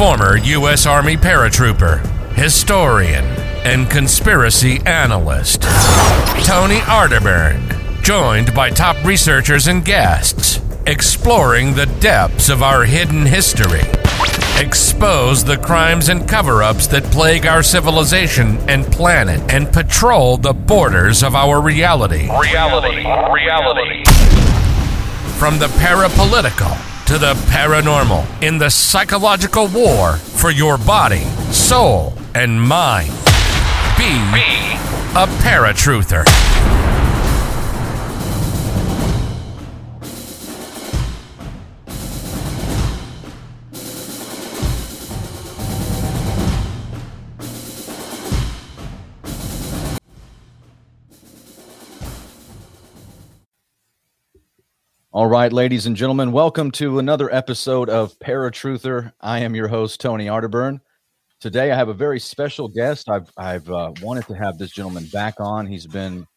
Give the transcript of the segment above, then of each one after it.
former U.S. Army paratrooper, historian, and conspiracy analyst, Tony Arterburn, joined by top researchers and guests, exploring the depths of our hidden history, expose the crimes and cover ups that plague our civilization and planet, and patrol the borders of our reality. Reality. Reality. From the parapolitical to the paranormal in the psychological war for your body, soul, and mind. Be, Be a paratruther. All right, ladies and gentlemen, welcome to another episode of Paratruther. I am your host, Tony Arterburn. Today, I have a very special guest. I've I've uh, wanted to have this gentleman back on. He's been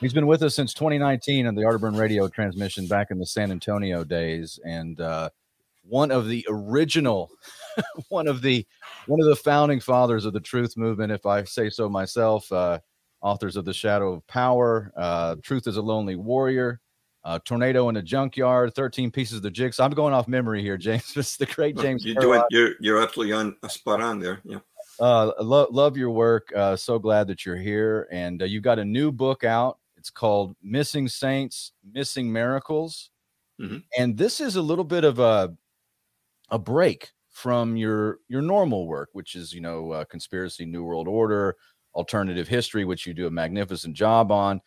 he's been with us since 2019 on the Arterburn radio transmission back in the San Antonio days, and uh, one of the original, one of the one of the founding fathers of the Truth Movement, if I say so myself. Uh, authors of the Shadow of Power, uh, Truth is a Lonely Warrior uh, Tornado in the Junkyard, 13 Pieces of the Jigsaw. I'm going off memory here, James. This is the great James. You're doing. You're you're absolutely on a spot on there. Yeah. Uh, lo- love your work. Uh, so glad that you're here. And uh, you've got a new book out. It's called Missing Saints, Missing Miracles. Mhm. And this is a little bit of a a break from your your normal work, which is you know uh, conspiracy, New World Order, alternative history, which you do a magnificent job on.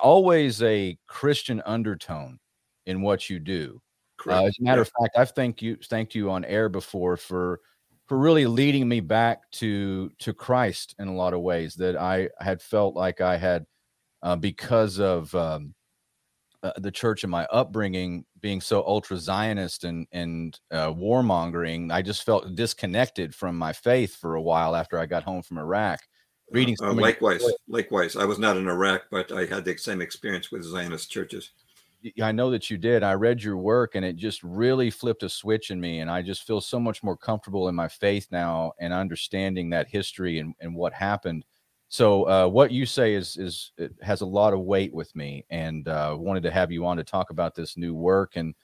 Always a Christian undertone in what you do. Uh, as a matter of fact, I've thanked you thanked you on air before for for really leading me back to to Christ in a lot of ways that I had felt like I had uh, because of um, uh, the church and my upbringing being so ultra Zionist and and uh, warmongering. I just felt disconnected from my faith for a while after I got home from Iraq. Reading Uh, likewise, likewise. I was not in Iraq, but I had the same experience with Zionist churches. I know that you did. I read your work and it just really flipped a switch in me. And I just feel so much more comfortable in my faith now and understanding that history and, and what happened. So uh, what you say is is it has a lot of weight with me, and uh, wanted to have you on to talk about this new work. And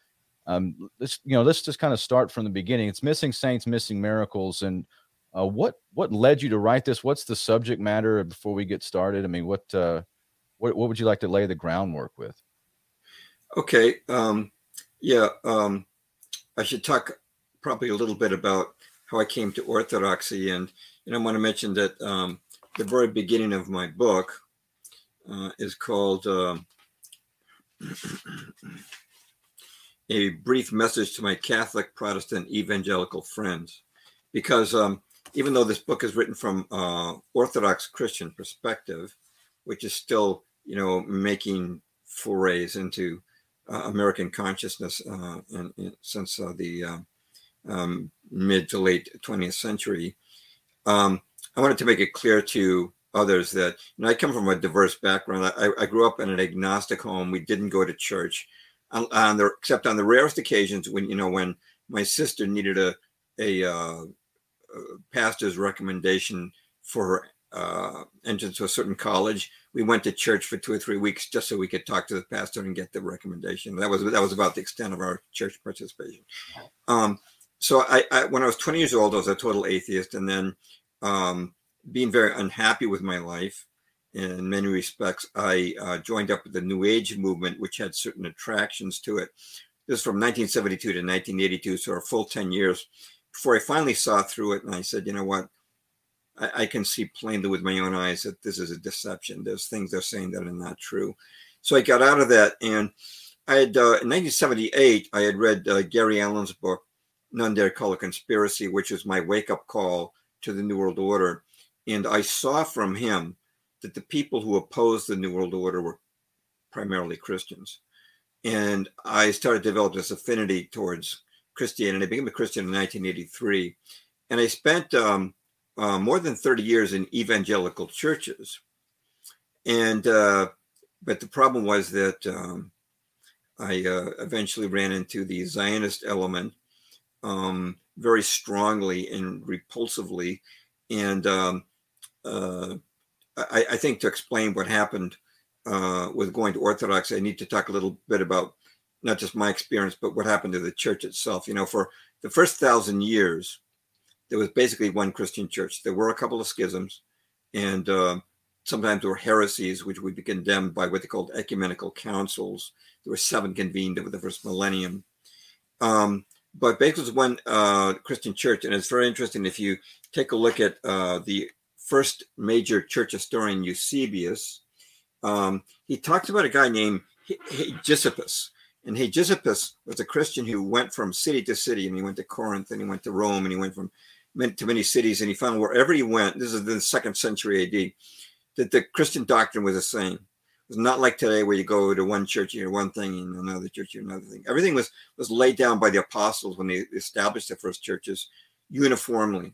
um, let's you know let's just kind of start from the beginning. It's missing saints, missing miracles, and uh, what what led you to write this? What's the subject matter before we get started? I mean, what uh, what what would you like to lay the groundwork with? Okay. Um, yeah. Um, I should talk probably a little bit about how I came to Orthodoxy, and and I want to mention that um, the very beginning of my book uh, is called um, "A Brief Message to My Catholic, Protestant, Evangelical Friends," because um, even though this book is written from uh, Orthodox Christian perspective, which is still you know making forays into uh, American consciousness uh, and, and since uh, the uh, um, mid to late 20th century. Um, I wanted to make it clear to others that you know, I come from a diverse background. I, I grew up in an agnostic home. We didn't go to church, on, on the, except on the rarest occasions when you know when my sister needed a a, a pastor's recommendation for uh, entrance to a certain college we went to church for two or three weeks just so we could talk to the pastor and get the recommendation. That was that was about the extent of our church participation. Um, so I, I, when I was 20 years old, I was a total atheist, and then um, being very unhappy with my life in many respects, I uh, joined up with the New Age movement, which had certain attractions to it. This is from 1972 to 1982, so a full 10 years before I finally saw through it, and I said, you know what? I, I can see plainly with my own eyes that this is a deception. There's things they're saying that are not true. So I got out of that, and I had uh, in 1978 I had read uh, Gary Allen's book, None Dare Call a Conspiracy, which was my wake up call to the New World Order, and I saw from him that the people who opposed the New World Order were primarily Christians, and I started to develop this affinity towards Christianity. I became a Christian in 1983, and I spent um, uh, more than 30 years in evangelical churches. And, uh, but the problem was that um, I uh, eventually ran into the Zionist element um, very strongly and repulsively. And um, uh, I, I, think to explain what happened uh, with going to Orthodox, I need to talk a little bit about not just my experience, but what happened to the church itself. You know, for the first thousand years, there was basically one Christian church. There were a couple of schisms, and uh, sometimes there were heresies, which would be condemned by what they called ecumenical councils. There were seven convened over the first millennium. Um, but basically, was one uh, Christian church, and it's very interesting if you take a look at uh, the first major church historian, Eusebius. Um, he talks about a guy named Hegesippus. And Hegesippus was a Christian who went from city to city, and he went to Corinth, and he went to Rome, and he went from to many cities, and he found wherever he went, this is the second century AD, that the Christian doctrine was the same. It was not like today where you go to one church, you hear one thing, and another church, you another thing. Everything was was laid down by the apostles when they established the first churches uniformly.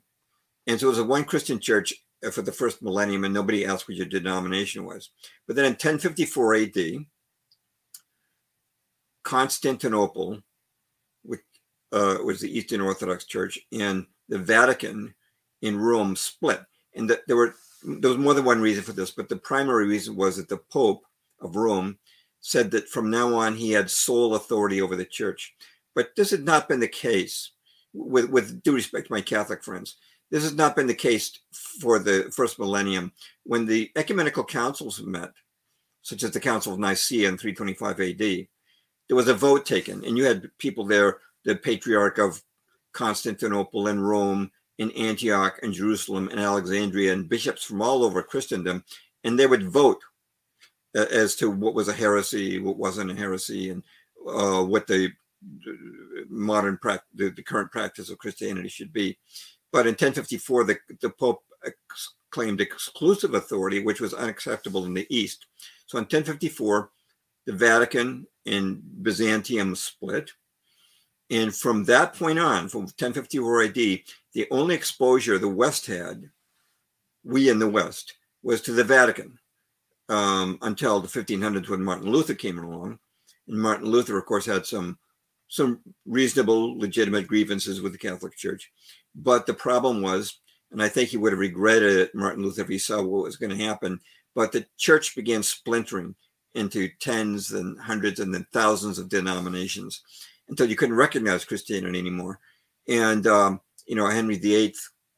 And so it was a one Christian church uh, for the first millennium, and nobody asked what your denomination was. But then in 1054 AD, Constantinople, which uh, was the Eastern Orthodox Church, and the Vatican in Rome split. And there were there was more than one reason for this, but the primary reason was that the Pope of Rome said that from now on he had sole authority over the church. But this had not been the case, with, with due respect to my Catholic friends. This has not been the case for the first millennium. When the ecumenical councils met, such as the Council of Nicaea in 325 AD, there was a vote taken, and you had people there, the Patriarch of Constantinople and Rome, and Antioch and Jerusalem and Alexandria, and bishops from all over Christendom, and they would vote uh, as to what was a heresy, what wasn't a heresy, and uh, what the modern practice, the, the, current practice of Christianity should be. But in 1054, the, the Pope claimed exclusive authority, which was unacceptable in the East. So in 1054, the Vatican and Byzantium split. And from that point on, from 1054 AD, the only exposure the West had, we in the West, was to the Vatican um, until the 1500s when Martin Luther came along. And Martin Luther, of course, had some some reasonable, legitimate grievances with the Catholic Church. But the problem was, and I think he would have regretted it, Martin Luther, if he saw what was going to happen, but the church began splintering into tens and hundreds and then thousands of denominations until you couldn't recognize Christianity anymore. And, um, you know, Henry VIII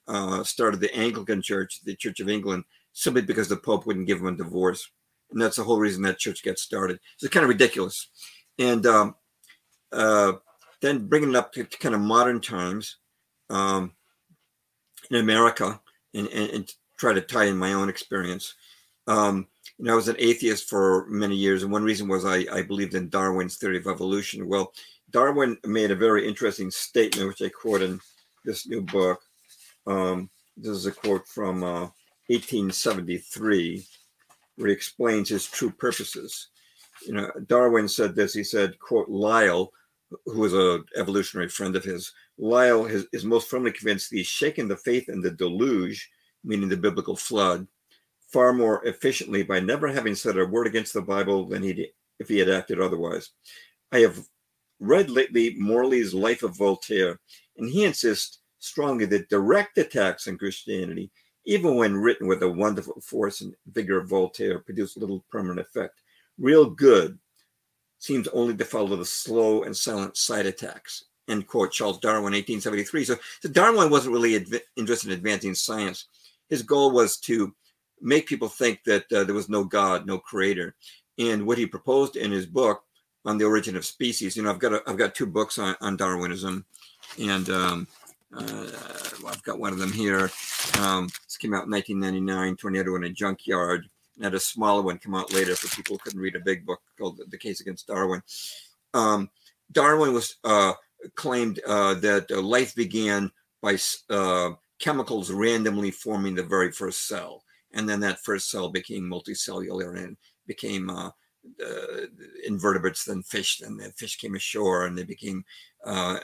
uh, started the Anglican Church, the Church of England, simply because the Pope wouldn't give him a divorce. And that's the whole reason that church got started. It's kind of ridiculous. And um, uh, then bringing it up to, to, kind of modern times um, in America and, and, and, try to tie in my own experience. Um, you know, I was an atheist for many years, and one reason was I, I believed in Darwin's theory of evolution. Well, Darwin made a very interesting statement, which I quote in this new book. Um, this is a quote from uh, 1873, where he explains his true purposes. You know, Darwin said this. He said, "quote Lyell, who was a evolutionary friend of his, Lyell is, is most firmly convinced that he's shaken the faith in the deluge, meaning the biblical flood, far more efficiently by never having said a word against the Bible than he if he had acted otherwise. I have read lately Morley's Life of Voltaire, and he insists strongly that direct attacks on Christianity, even when written with the wonderful force and vigor of Voltaire, produce little permanent effect. Real good seems only to follow the slow and silent side attacks. End quote, Charles Darwin, 1873. So, so Darwin wasn't really adv- interested in advancing science. His goal was to make people think that uh, there was no God, no creator. And what he proposed in his book on the origin of species. You know, I've got a, I've got two books on, on Darwinism, and um, uh, I've got one of them here. Um, this came out in 1999, Tornado in a Junkyard. And had a smaller one come out later for people who couldn't read a big book called The Case Against Darwin. Um, Darwin was uh, claimed uh, that uh, life began by uh, chemicals randomly forming the very first cell, and then that first cell became multicellular and became uh, uh, invertebrates, then fish, and the fish came ashore, and they became uh,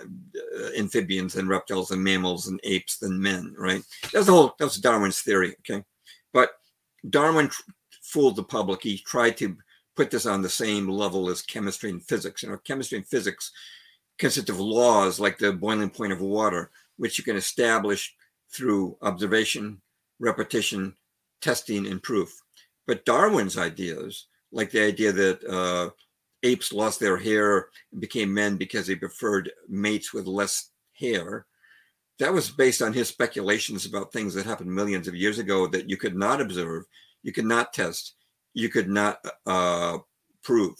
amphibians and reptiles and mammals and apes then men. Right? That's the whole. That's Darwin's theory. Okay, but Darwin tr- fooled the public. He tried to put this on the same level as chemistry and physics. You know, chemistry and physics consist of laws like the boiling point of water, which you can establish through observation, repetition, testing, and proof. But Darwin's ideas, like the idea that uh, apes lost their hair and became men because they preferred mates with less hair, that was based on his speculations about things that happened millions of years ago that you could not observe, you could not test, you could not uh, prove.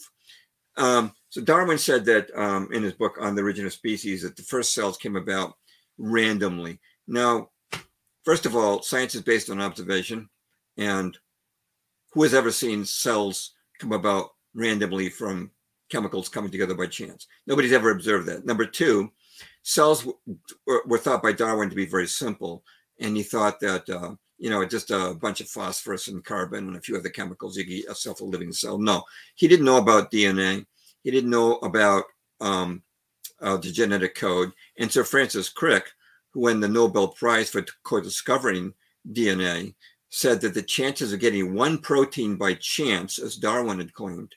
Um, so Darwin said that um, in his book on the origin of species that the first cells came about randomly. Now, first of all, science is based on observation, and who has ever seen cells come about randomly from chemicals coming together by chance? Nobody's ever observed that. Number two, cells were, were thought by Darwin to be very simple, and he thought that uh, you know just a bunch of phosphorus and carbon and a few other chemicals you get yourself a living cell. No, he didn't know about DNA. He didn't know about um, uh, the genetic code. And Sir Francis Crick, who won the Nobel Prize for co-discovering DNA, said that the chances of getting one protein by chance, as Darwin had claimed,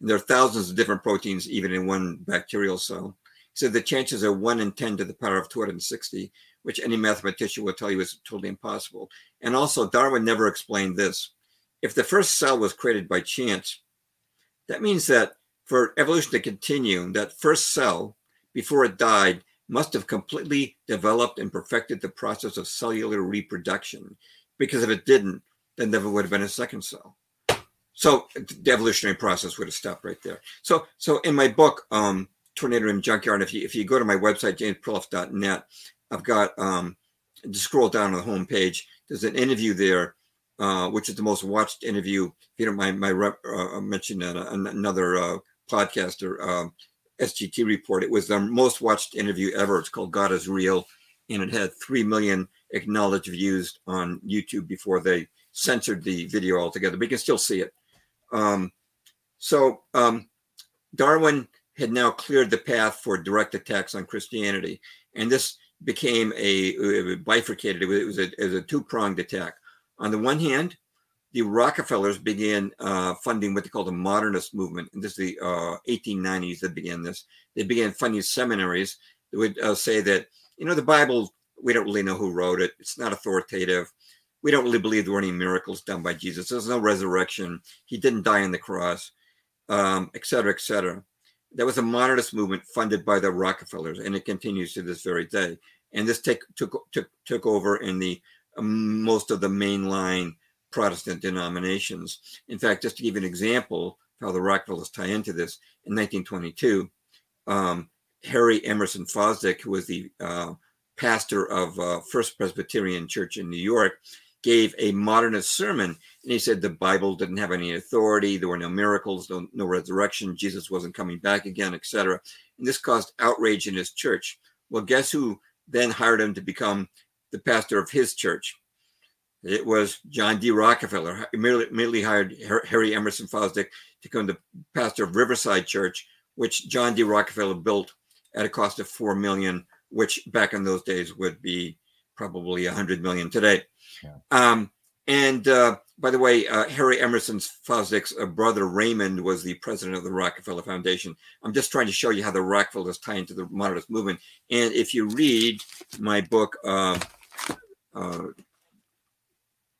and there are thousands of different proteins even in one bacterial cell, so the chances are 1 in 10 to the power of 260, which any mathematician will tell you is totally impossible. And also, Darwin never explained this. If the first cell was created by chance, that means that for evolution to continue, that first cell, before it died, must have completely developed and perfected the process of cellular reproduction. Because if it didn't, then there would have been a second cell. So the evolutionary process would have stopped right there. So, so in my book, um, Tornado Room Junkyard. If you if you go to my website jamesperloff.net, I've got um, scroll down on the home page. There's an interview there, uh, which is the most watched interview. You don't mind, my rep uh, mentioned that uh, another uh, podcaster uh, SGT report. It was the most watched interview ever. It's called God is Real, and it had three million acknowledged views on YouTube before they censored the video altogether. But you can still see it. Um, so um, Darwin had now cleared the path for direct attacks on Christianity. And this became a, bifurcated, it was, a, a two pronged attack. On the one hand, the Rockefellers began uh, funding what they called the modernist movement. And this is the uh, 1890s that began this. They began funding seminaries that would uh, say that, you know, the Bible, we don't really know who wrote it, it's not authoritative. We don't really believe there were any miracles done by Jesus. There's no resurrection. He didn't die on the cross, um, et cetera, et cetera that was a modernist movement funded by the Rockefellers, and it continues to this very day. And this take, took took took over in the um, most of the mainline Protestant denominations. In fact, just to give you an example of how the Rockefellers tie into this, in 1922, um, Harry Emerson Fosdick, who was the uh, pastor of uh, First Presbyterian Church in New York, gave a modernist sermon and he said the bible didn't have any authority there were no miracles no, no resurrection jesus wasn't coming back again etc and this caused outrage in his church. Well guess who then hired him to become the pastor of his church? It was john d. Rockefeller. Immediately hired harry emerson fosdick to become the pastor of riverside church which john d. Rockefeller built at a cost of four million which back in those days would be probably a hundred million today yeah. Um, and uh, by the way, uh, Harry Emerson Fosdick's uh, brother Raymond was the president of the Rockefeller Foundation. I'm just trying to show you how the Rockefellers tie into the modernist movement. And if you read my book, uh, uh,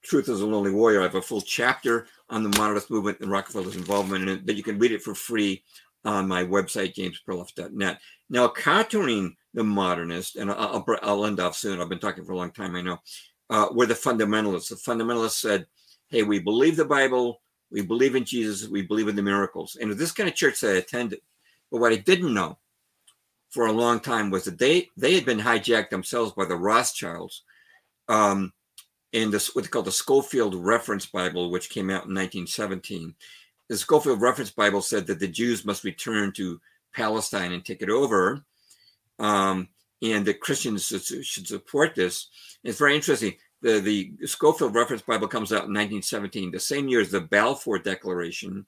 Truth is a Lonely Warrior, I have a full chapter on the modernist movement and Rockefeller's involvement in it, but you can read it for free on my website, jamesperloff.net. Now, countering the modernist, and I'll, I'll end off soon. I've been talking for a long time, I know uh, were the fundamentalists. The fundamentalists said, hey, we believe the Bible, we believe in Jesus, we believe in the miracles. And this kind of church that I attended. But what I didn't know for a long time was that they they had been hijacked themselves by the Rothschilds um, in this what's called the Scofield Reference Bible, which came out in 1917. The Scofield Reference Bible said that the Jews must return to Palestine and take it over, um, and that Christians should support this. It's very interesting. The, the Scofield Reference Bible comes out in 1917, the same year as the Balfour Declaration,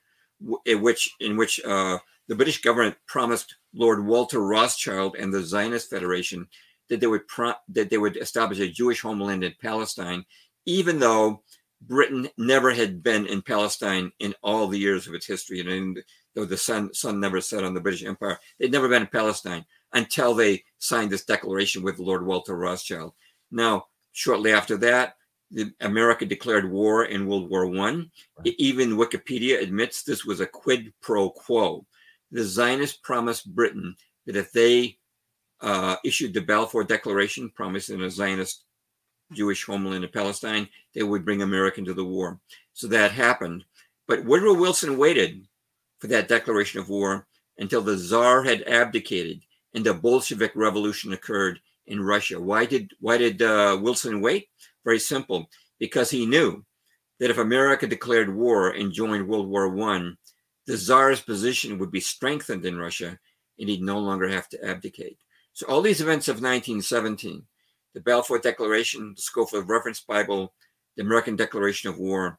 in which in which uh, the British government promised Lord Walter Rothschild and the Zionist Federation that they would pro- that they would establish a Jewish homeland in Palestine, even though Britain never had been in Palestine in all the years of its history. And though the sun sun never set on the British Empire. They'd never been in Palestine until they signed this declaration with Lord Walter Rothschild. Now, shortly after that, the, America declared war in World War One. Even Wikipedia admits this was a quid pro quo. The Zionists promised Britain that if they uh, issued the Balfour Declaration, promising a Zionist Jewish homeland in Palestine, they would bring America into the war. So that happened. But Woodrow Wilson waited for that declaration of war until the Tsar had abdicated and the Bolshevik Revolution occurred in Russia. Why did why did uh, Wilson wait? Very simple, because he knew that if America declared war and joined World War One, the Tsar's position would be strengthened in Russia, and he'd no longer have to abdicate. So all these events of 1917, the Balfour Declaration, the Scofield Reference Bible, the American Declaration of War,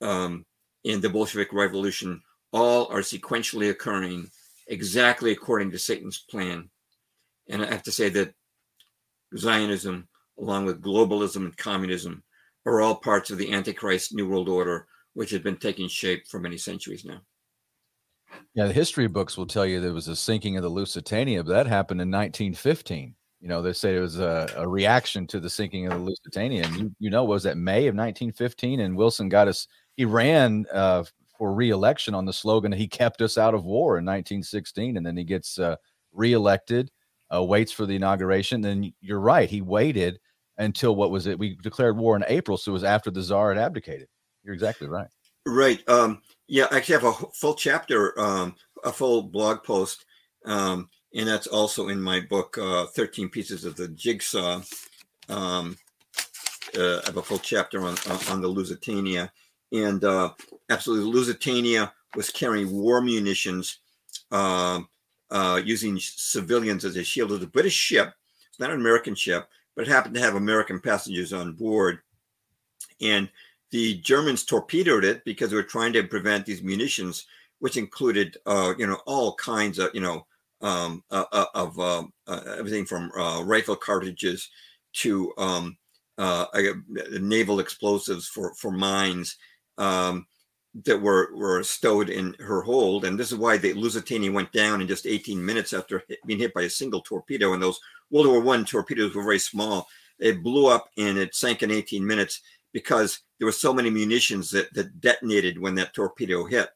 um, and the Bolshevik Revolution, all are sequentially occurring exactly according to Satan's plan. And I have to say that Zionism, along with globalism and communism, are all parts of the Antichrist New World Order, which has been taking shape for many centuries now. Yeah, the history books will tell you there was a sinking of the Lusitania, but that happened in 1915. You know, they say it was a, a reaction to the sinking of the Lusitania. And you, you know, was that May of 1915? And Wilson got us, he ran uh, for reelection on the slogan, he kept us out of war in 1916. And then he gets uh, reelected, uh, waits for the inauguration. Then you're right, he waited until what was it? We declared war in April. So it was after the czar had abdicated. You're exactly right. Right. Um, yeah, I actually have a full chapter, um, a full blog post, um, and that's also in my book, uh, 13 Pieces of the Jigsaw. Um, uh, I have a full chapter on, on the Lusitania. And uh, absolutely, Lusitania was carrying war munitions uh, uh, using civilians as a shield. It was a British ship, it's not an American ship, but it happened to have American passengers on board. And the Germans torpedoed it because they were trying to prevent these munitions, which included, uh, you know, all kinds of, you know, um, uh, uh of uh, uh, everything from rifle cartridges to um, naval explosives for for mines um, that were were stowed in her hold. And this is why the Lusitania went down in just 18 minutes after being hit by a single torpedo. And those World War One torpedoes were very small. It blew up and it sank in 18 minutes because there were so many munitions that, that detonated when that torpedo hit.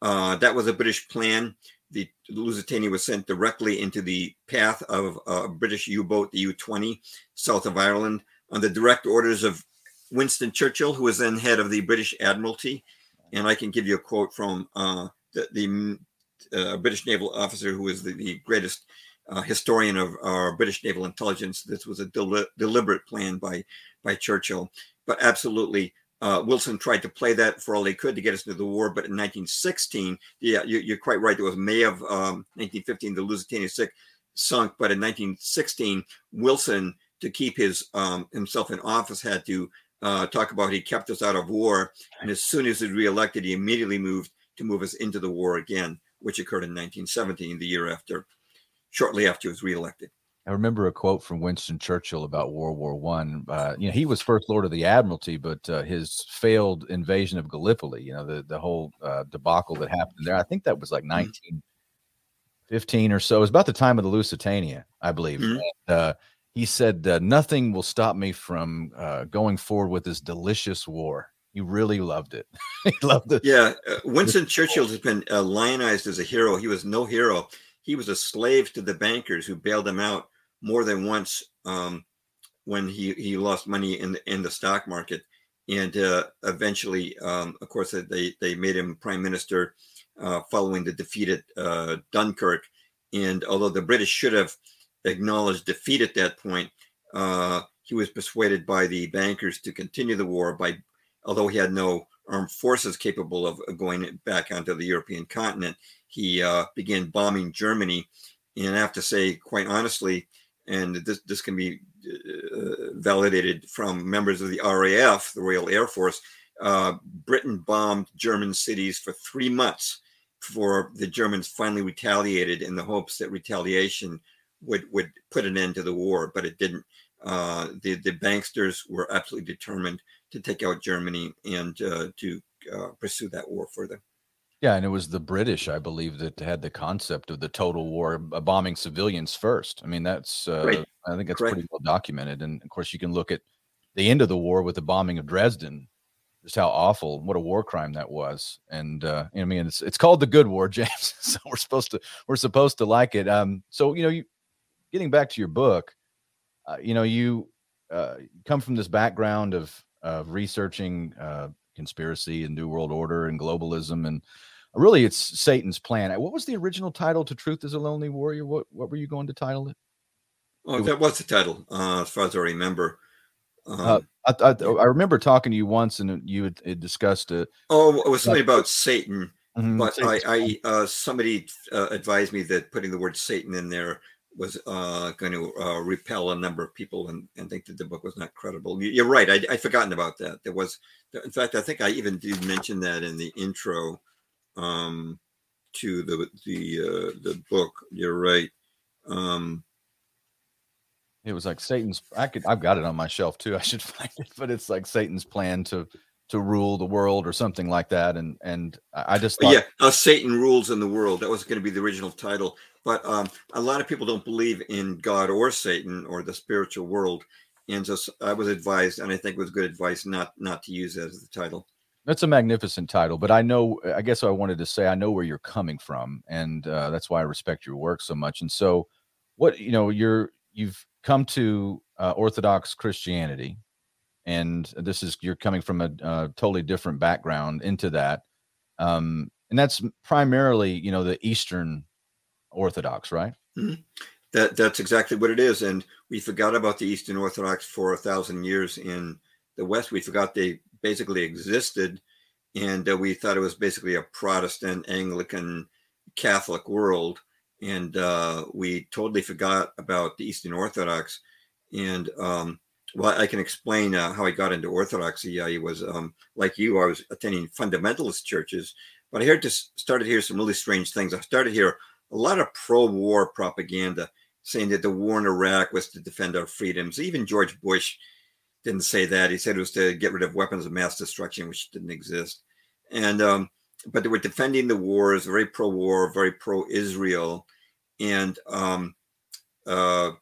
Uh, that was a British plan. The Lusitania was sent directly into the path of a British U-boat, the U-20, south of Ireland, on the direct orders of Winston Churchill, who was then head of the British Admiralty. And I can give you a quote from uh, the, the uh, British naval officer who was the, the greatest uh, historian of our British naval intelligence. This was a deli- deliberate plan by by Churchill but absolutely uh, Wilson tried to play that for all he could to get us into the war. But in 1916, yeah, you, are quite right. It was May of um, 1915, the Lusitania sunk. But in 1916, Wilson, to keep his um, himself in office, had to uh, talk about he kept us out of war. And as soon as he reelected, he immediately moved to move us into the war again, which occurred in 1917, the year after, shortly after he was reelected. I remember a quote from Winston Churchill about World War One. Uh, you know, he was first Lord of the Admiralty, but uh, his failed invasion of Gallipoli, you know, the the whole uh, debacle that happened there. I think that was like 1915 mm-hmm. or so. It was about the time of the Lusitania, I believe. Mm-hmm. And, uh, he said, uh, "Nothing will stop me from uh, going forward with this delicious war." He really loved it. he loved it. Yeah, Winston Churchill has been lionized as a hero. He was no hero. He was a slave to the bankers who bailed him out more than once um, when he, he lost money in the, in the stock market. And uh, eventually, um, of course, they, they made him prime minister uh, following the defeat at uh, Dunkirk. And although the British should have acknowledged defeat at that point, uh, he was persuaded by the bankers to continue the war by, although he had no armed forces capable of going back onto the European continent, he uh, began bombing Germany. And I have to say, quite honestly, and this, this can be uh, validated from members of the RAF, the Royal Air Force. Uh, Britain bombed German cities for three months before the Germans finally retaliated in the hopes that retaliation would, would put an end to the war, but it didn't. Uh, the, the banksters were absolutely determined to take out Germany and uh, to uh, pursue that war further. Yeah, and it was the British, I believe, that had the concept of the total war, bombing civilians first. I mean, that's uh, Right. I think that's Correct. pretty well documented. And of course, you can look at the end of the war with the bombing of Dresden, just how awful, what a war crime that was. And uh, I mean, it's it's called the Good War, James. so we're supposed to we're supposed to like it. Um, so you know, you getting back to your book, uh, you know, you uh, come from this background of of researching uh, conspiracy and New World Order and globalism, and really, it's Satan's plan. What was the original title to "Truth Is a Lonely Warrior"? What what were you going to title it? Oh, that was the title, uh, as far as I remember. Um, Uh, I, I, I remember talking to you once, and you had, had discussed it. oh, it was something about Satan, Mhm, but I, Satan's plan. I uh, somebody uh, advised me that putting the word Satan in there was uh, going to uh, repel a number of people and, and think that the book was not credible. You- You're right. I, I'd forgotten about that. There was, in fact, I think I even did mention that in the intro um, to the the uh, the book. You're right. Um, It was like Satan's. I could. I've got it on my shelf too. I should find it, but it's like Satan's plan to to rule the world or something like that. And and I I just thought, yeah, uh, Satan rules in the world. That was going to be the original title. But um, a lot of people don't believe in God or Satan or the spiritual world, and just I was advised, and I think was good advice not not to use that as the title. That's a magnificent title, but I know, I guess I wanted to say, I know where you're coming from, and uh, that's why I respect your work so much. And so, what you know, you're you've come to uh, Orthodox Christianity, and this is you're coming from a totally different background into that, um, and that's primarily you know the Eastern Orthodox, right? That that's exactly what it is. And we forgot about the Eastern Orthodox for a thousand years in the West. We forgot they basically existed, and uh, we thought it was basically a Protestant, Anglican, Catholic world. And uh, we totally forgot about the Eastern Orthodox. And um, well, I can explain uh, how I got into Orthodoxy. I was um, like you. I was attending fundamentalist churches, but I heard this started to hear some really strange things. I started to hear a lot of pro-war propaganda saying that the war in Iraq was to defend our freedoms. Even George Bush didn't say that. He said it was to get rid of weapons of mass destruction, which didn't exist. And um, but they were defending the wars, very pro-war, very pro-Israel, and um, uh,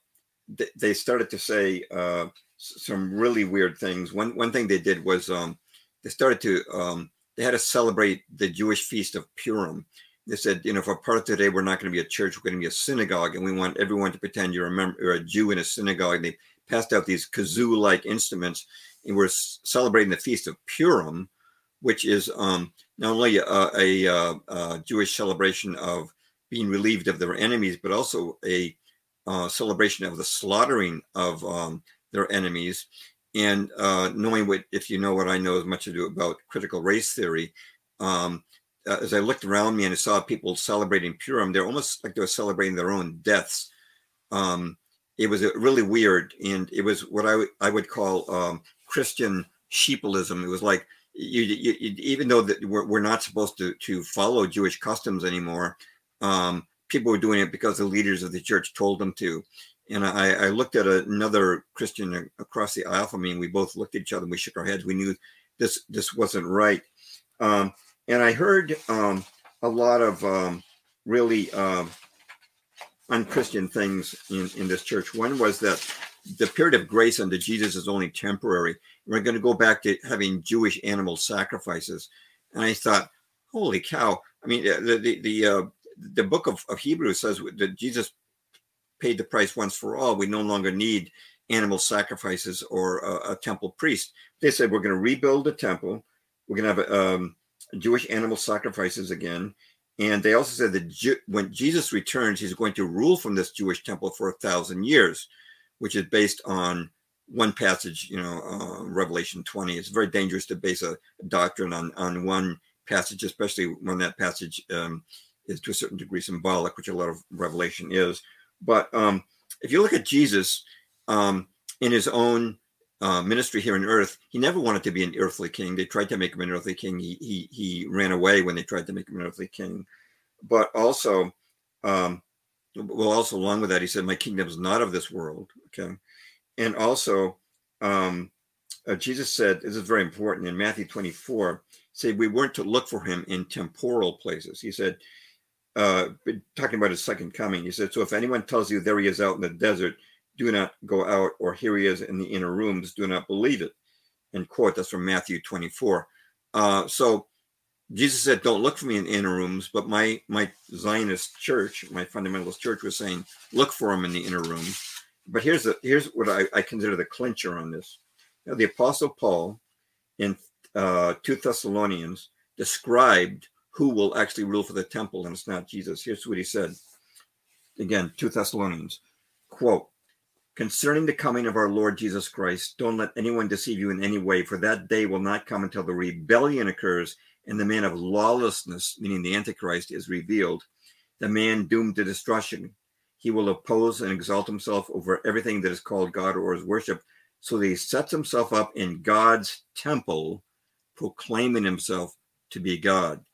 th- they started to say uh, some really weird things. One one thing they did was um, they started to um, they had to celebrate the Jewish feast of Purim. They said, you know, for part of today, we're not going to be a church, we're going to be a synagogue, and we want everyone to pretend you're a you're a Jew in a synagogue. And They passed out these kazoo-like instruments, and we're celebrating the feast of Purim, which is um, not only a, a, uh uh Jewish celebration of being relieved of their enemies, but also a uh, celebration of the slaughtering of um, their enemies. And uh, knowing what, if you know what I know as much about critical race theory, um, uh, as I looked around me and I saw people celebrating Purim, they're almost like they were celebrating their own deaths. Um, it was uh, really weird, and it was what I would I would call um, Christian sheepalism. It was like you, you, you even though that we're, we're not supposed to to follow Jewish customs anymore, um, people were doing it because the leaders of the church told them to. And I, I looked at another Christian across the aisle from me, and we both looked at each other and we shook our heads. We knew this this wasn't right. Um, and I heard um, a lot of um, really um, unchristian things in, in this church. One was that the period of grace under Jesus is only temporary. We're going to go back to having Jewish animal sacrifices. And I thought, holy cow! I mean, the the the, uh, the book of, of Hebrews says that Jesus paid the price once for all. We no longer need animal sacrifices or a, a temple priest. They said we're going to rebuild the temple. We're going to have um, Jewish animal sacrifices again. And they also said that when Jesus returns, he's going to rule from this Jewish temple for a thousand years, which is based on one passage, you know, uh, Revelation 20. It's very dangerous to base a doctrine on, on one passage, especially when that passage um, is to a certain degree symbolic, which a lot of Revelation is. But um, if you look at Jesus um, in his own uh, ministry here on earth, he never wanted to be an earthly king. They tried to make him an earthly king. He he he ran away when they tried to make him an earthly king. But also, um, well, also along with that, he said, "My kingdom is not of this world." Okay, and also, um, uh, Jesus said, this is very important in Matthew 24, say we weren't to look for him in temporal places. He said, uh, talking about his second coming, he said, So if anyone tells you there he is out in the desert, do not go out, or here he is in the inner rooms, do not believe it. And quote, that's from Matthew 24. Uh, so Jesus said, Don't look for me in inner rooms, but my my Zionist church, my fundamentalist church was saying, look for him in the inner rooms. But here's the here's what I, I consider the clincher on this. Now, the apostle Paul in uh, 2 Thessalonians described who will actually rule for the temple, and it's not Jesus. Here's what he said. Again, 2 Thessalonians, quote, concerning the coming of our Lord Jesus Christ, don't let anyone deceive you in any way, for that day will not come until the rebellion occurs and the man of lawlessness, meaning the Antichrist, is revealed, the man doomed to destruction. He will oppose and exalt himself over everything that is called God or is worship, so that he sets himself up in God's temple, proclaiming himself to be God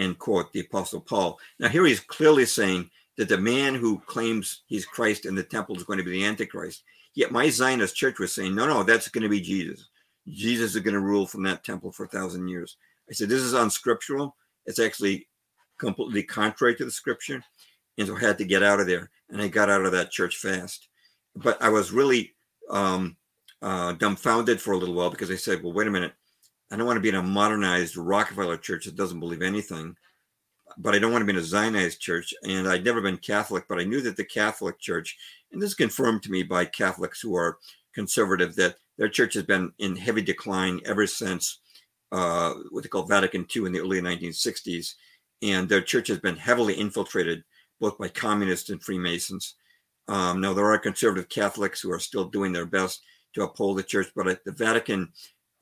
end quote, the Apostle Paul. Now, here he's clearly saying that the man who claims he's Christ in the temple is going to be the Antichrist. Yet my Zionist church was saying, no, no, that's going to be Jesus. Jesus is going to rule from that temple for a thousand years. I said, this is unscriptural. It's actually completely contrary to the scripture. And so I had to get out of there. And I got out of that church fast. But I was really um, uh, dumbfounded for a little while because I said, well, wait a minute. I don't want to be in a modernized Rockefeller church that doesn't believe anything, but I don't want to be in a Zionist church. And I'd never been Catholic, but I knew that the Catholic Church, and this is confirmed to me by Catholics who are conservative, that their church has been in heavy decline ever since uh, what they call Vatican II in the early 1960s. And their church has been heavily infiltrated both by communists and Freemasons. Um, now, there are conservative Catholics who are still doing their best to uphold the church, but the Vatican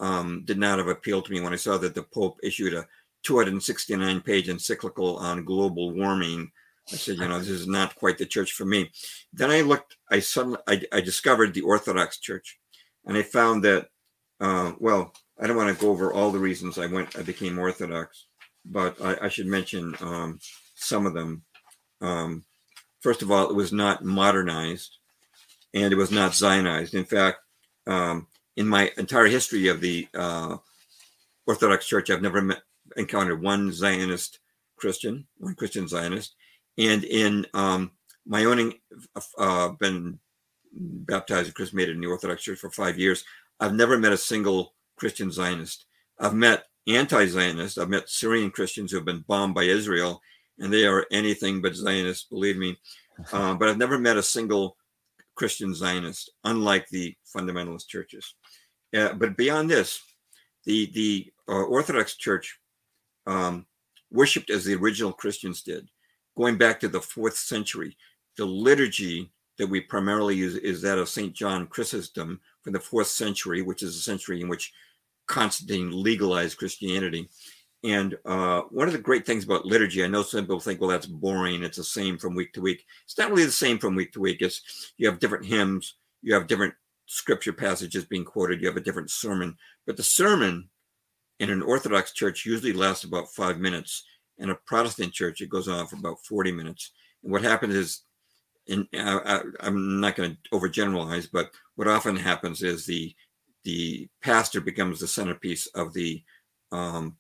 um, did not have appealed to me when I saw that the Pope issued a 269 page encyclical on global warming. I said, you know, this is not quite the church for me. Then I looked, I suddenly, I, I discovered the Orthodox Church, and I found that, uh, well, I don't want to go over all the reasons I went, I became Orthodox, but I, I should mention um, some of them. Um, first of all, it was not modernized, and it was not Zionized. In fact, um, in my entire history of the uh, Orthodox Church, I've never met, encountered one Zionist Christian, one Christian Zionist, and in um, my own, uh, been baptized and chrismated in the Orthodox Church for five years. I've never met a single Christian Zionist. I've met anti-Zionists. I've met Syrian Christians who have been bombed by Israel, and they are anything but Zionists, believe me. Uh, but I've never met a single Christian Zionist, unlike the fundamentalist churches. Uh, but beyond this, the the uh, Orthodox Church um, worshipped as the original Christians did, going back to the fourth century. The liturgy that we primarily use is that of Saint John Chrysostom from the fourth century, which is a century in which Constantine legalized Christianity. And uh, one of the great things about liturgy, I know some people think, well, that's boring. It's the same from week to week. It's not really the same from week to week. It's you have different hymns, you have different scripture passages being quoted, you have a different sermon. But the sermon in an Orthodox church usually lasts about five minutes. In a Protestant church, it goes on for about 40 minutes. And what happens is, and I, am not going to overgeneralize, but what often happens is the the pastor becomes the centerpiece of the um,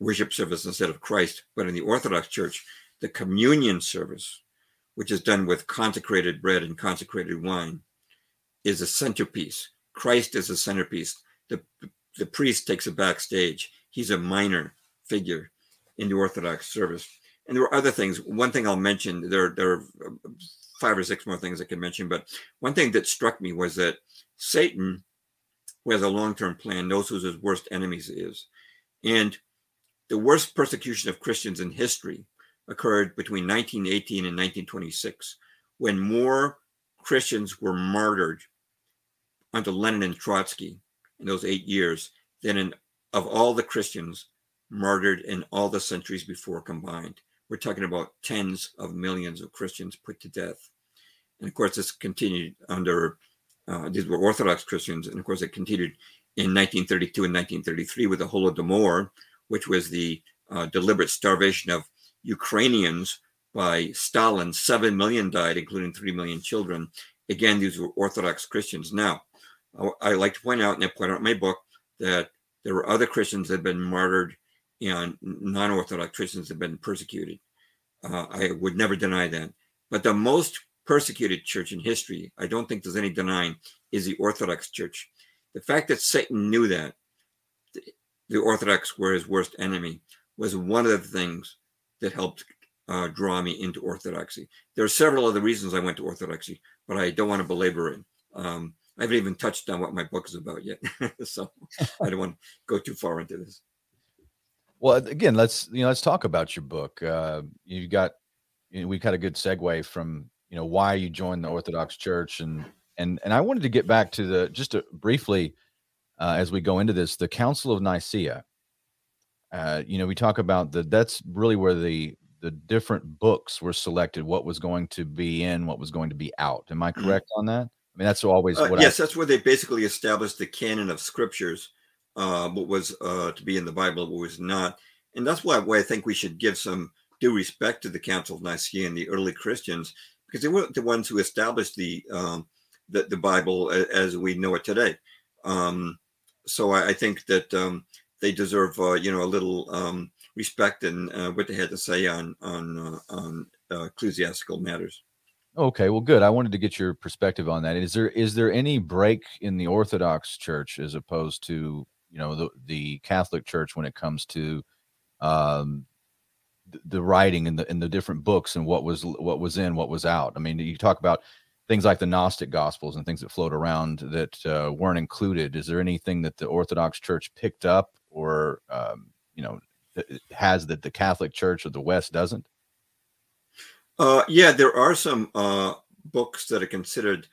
worship service instead of Christ. But in the Orthodox Church, the communion service, which is done with consecrated bread and consecrated wine, is a centerpiece. Christ is a centerpiece. The, the priest takes a backstage. He's a minor figure in the Orthodox service. And there were other things. One thing I'll mention, there, there are uh, five or six more things I can mention, but one thing that struck me was that Satan, who has a long term plan, knows who his worst enemies is. And the worst persecution of Christians in history occurred between 1918 and 1926, when more Christians were martyred under Lenin and Trotsky in those eight years than in, of all the Christians martyred in all the centuries before combined. We're talking about tens of millions of Christians put to death. And of course, this continued under, uh, these were Orthodox Christians. And of course, it continued in 1932 and 1933 with the Holodomor, which was the uh, deliberate starvation of Ukrainians by Stalin. Seven million died, including three million children. Again, these were Orthodox Christians. Now, I, like to point out, and I point out in my book, that there were other Christians that have been martyred and non-Orthodox Christians have been persecuted. Uh, I would never deny that. But the most persecuted church in history, I don't think there's any denying, is the Orthodox Church. The fact that Satan knew that the Orthodox were his worst enemy was one of the things that helped uh, draw me into Orthodoxy. There are several other reasons I went to Orthodoxy, but I don't want to belabor it. Um, I haven't even touched on what my book is about yet, so I don't want to go too far into this. Well, again, let's you know let's talk about your book. Uh, you got you know, we got a good segue from you know why you joined the Orthodox Church and and and I wanted to get back to the just to briefly uh, as we go into this the Council of Nicaea. Uh, you know, we talk about the that's really where the the different books were selected, what was going to be in, what was going to be out. Am I mm-hmm. correct on that? I mean, that's always uh, yes, I, that's where they basically established the canon of scriptures uh, what was uh, to be in the Bible, what was not. And that's why, why I think we should give some due respect to the Council of Nicaea and the early Christians, because they were the ones who established the um, the, the, Bible as we know it today. Um, so I, I, think that um, they deserve, uh, you know, a little um, respect and uh, what they had to say on on uh, on uh, ecclesiastical matters. Okay, well, good. I wanted to get your perspective on that. Is there is there any break in the Orthodox Church as opposed to you know the the Catholic Church when it comes to um, the, the writing and the in the different books and what was what was in, what was out. I mean, you talk about things like the Gnostic Gospels and things that float around that uh, weren't included. Is there anything that the Orthodox Church picked up or um, you know has that the Catholic Church of the West doesn't? Uh, yeah, there are some uh, books that are considered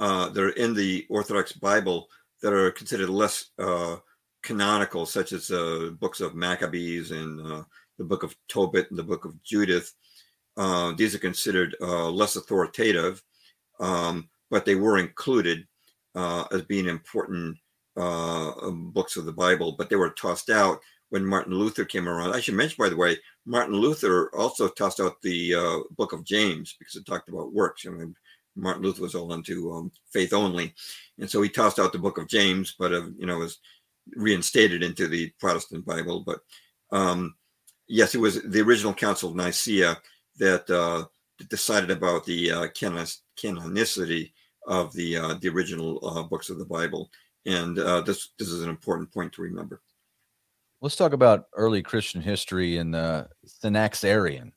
uh, that are in the Orthodox Bible that are considered less uh, canonical, such as uh, books of Maccabees and uh, the book of Tobit and the book of Judith. These are considered less authoritative, um, but they were included as being important um, books of the Bible, but they were tossed out when Martin Luther came around. I should mention, by the way, Martin Luther also tossed out the book of James because it talked about works. I mean, Martin Luther was all into um, faith only, and so he tossed out the book of James, but you know was reinstated into the Protestant Bible. But um, yes, it was the original Council of Nicaea that uh, decided about the uh, canonicity of the uh, the original uh, books of the Bible, and uh, this this is an important point to remember. Let's talk about early Christian history in the Synaxarion.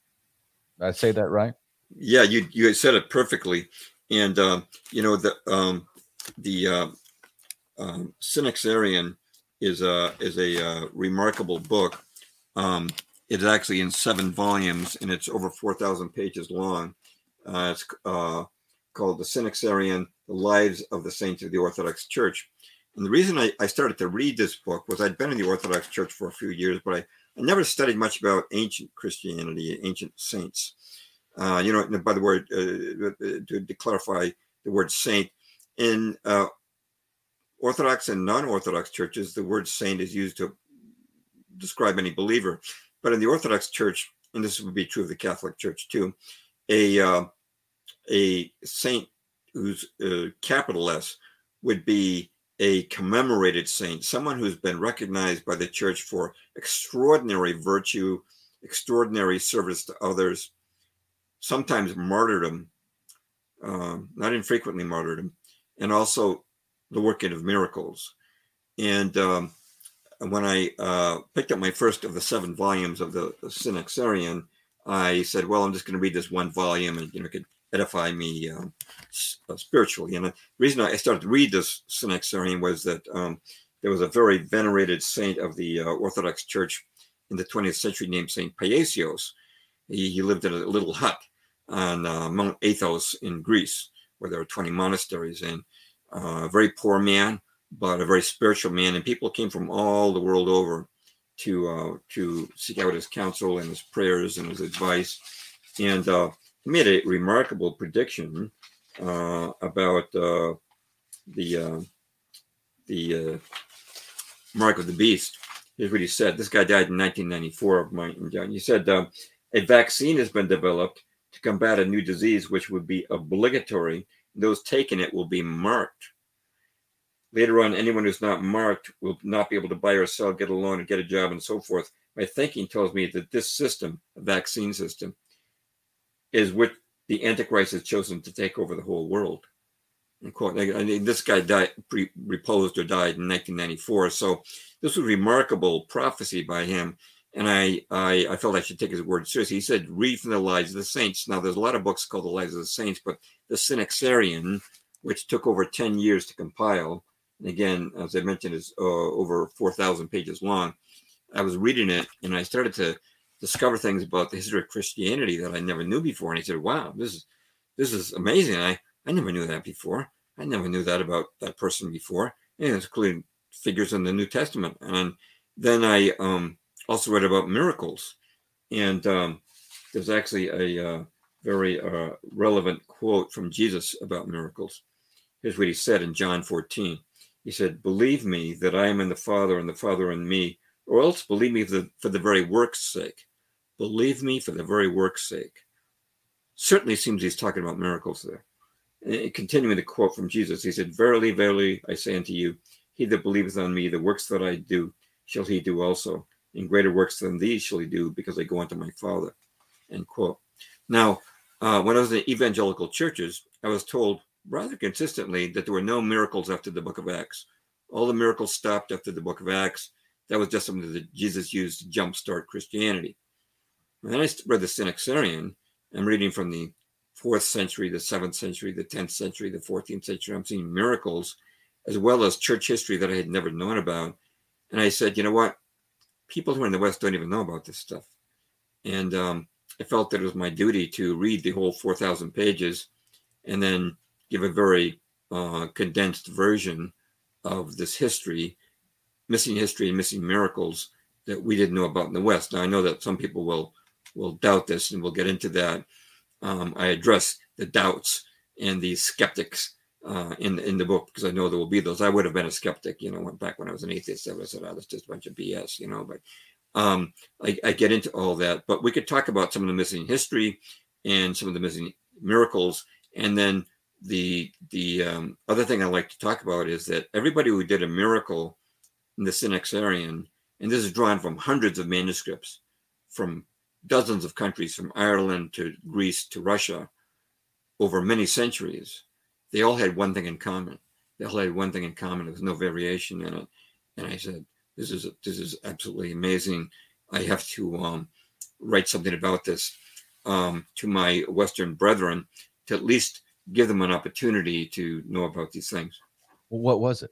Did I say that right? Yeah, you you said it perfectly, and um, you know the um, the uh, um, Synaxarion is a is a uh, remarkable book. Um, it's actually in seven volumes and it's over four thousand pages long. Uh, it's uh, called the Synaxarion: The Lives of the Saints of the Orthodox Church. And the reason I, I started to read this book was I'd been in the Orthodox Church for a few years, but I, I never studied much about ancient Christianity, ancient saints. Uh, you know, by the word, uh, to, to, clarify the word saint, in uh, Orthodox and non-Orthodox churches, the word saint is used to describe any believer. But in the Orthodox Church, and this would be true of the Catholic Church too, a uh, a saint who's uh, capital S would be a commemorated saint, someone who's been recognized by the church for extraordinary virtue, extraordinary service to others, sometimes martyrdom, uh, not infrequently martyrdom, and also the working of miracles. And um, when I uh, picked up my first of the seven volumes of the, Synaxarion, I said, "Well, I'm just going to read this one volume, and you know, could edify me um, uh, spiritually." And the reason I started to read this Synaxarion was that um, there was a very venerated saint of the uh, Orthodox Church in the 20th century named Saint Paisios. He, he lived in a little hut on uh, Mount Athos in Greece, where there were 20 monasteries, and a very poor man, but a very spiritual man. And people came from all the world over to uh, to seek out his counsel and his prayers and his advice. And uh, he made a remarkable prediction uh, about uh, the uh, the uh, mark of the beast. Here's what he said. This guy died in 1994 of Martin John. He said a vaccine has been developed to combat a new disease, which would be obligatory those taking it will be marked. Later on, anyone who's not marked will not be able to buy or sell, get a loan, and get a job, and so forth. My thinking tells me that this system, a vaccine system, is what the Antichrist has chosen to take over the whole world. And quote, I mean, this guy died, pre, reposed or died in 1994. So this was a remarkable prophecy by him. And I, I, I felt I should take his word seriously. He said, read from the lives of the saints. Now, there's a lot of books called The Lives of the Saints, but the Synaxarion, which took over 10 years to compile, and again, as I mentioned, is uh, over 4,000 pages long. I was reading it and I started to discover things about the history of Christianity that I never knew before. And he said, wow, this is this is amazing. I, I never knew that before. I never knew that about that person before. And it's including figures in the New Testament. And then I um, also read about miracles. And um, there's actually a uh, very uh, relevant quote from Jesus about miracles. Here's what he said in John 14. He said, Believe me that I am in the Father and the Father in me, or else believe me for the, for the very work's sake. Believe me for the very work's sake. Certainly seems he's talking about miracles there. And continuing the quote from Jesus, he said, Verily, verily, I say unto you, he that believeth on me, the works that I do, shall he do also. In greater works than these shall he do, because I go unto my Father. End quote. Now, uh, when I was in evangelical churches, I was told rather consistently that there were no miracles after the book of Acts. All the miracles stopped after the book of Acts. That was just something that Jesus used to jumpstart Christianity. Then I read the Synaxarion. I'm reading from the fourth century, the seventh century, the 10th century, the 14th century. I'm seeing miracles as well as church history that I had never known about. And I said, you know what? People who are in the West don't even know about this stuff. And um, I felt that it was my duty to read the whole 4,000 pages and then give a very uh, condensed version of this history, missing history and missing miracles that we didn't know about in the West. Now I know that some people will will doubt this, and we'll get into that. Um, I address the doubts and the skeptics uh, in in the book because I know there will be those. I would have been a skeptic, you know, back when I was an atheist. I would have said, "Oh, that's just a bunch of BS," you know. But um, I, I get into all that. But we could talk about some of the missing history and some of the missing miracles, and then the the um, other thing I like to talk about is that everybody who did a miracle in the Synaxarion, and this is drawn from hundreds of manuscripts from dozens of countries, from Ireland to Greece to Russia, over many centuries, they all had one thing in common. They all had one thing in common. There was no variation in it. And I said, "This is this is absolutely amazing. I have to um, write something about this um, to my Western brethren to at least." give them an opportunity to know about these things. what was it?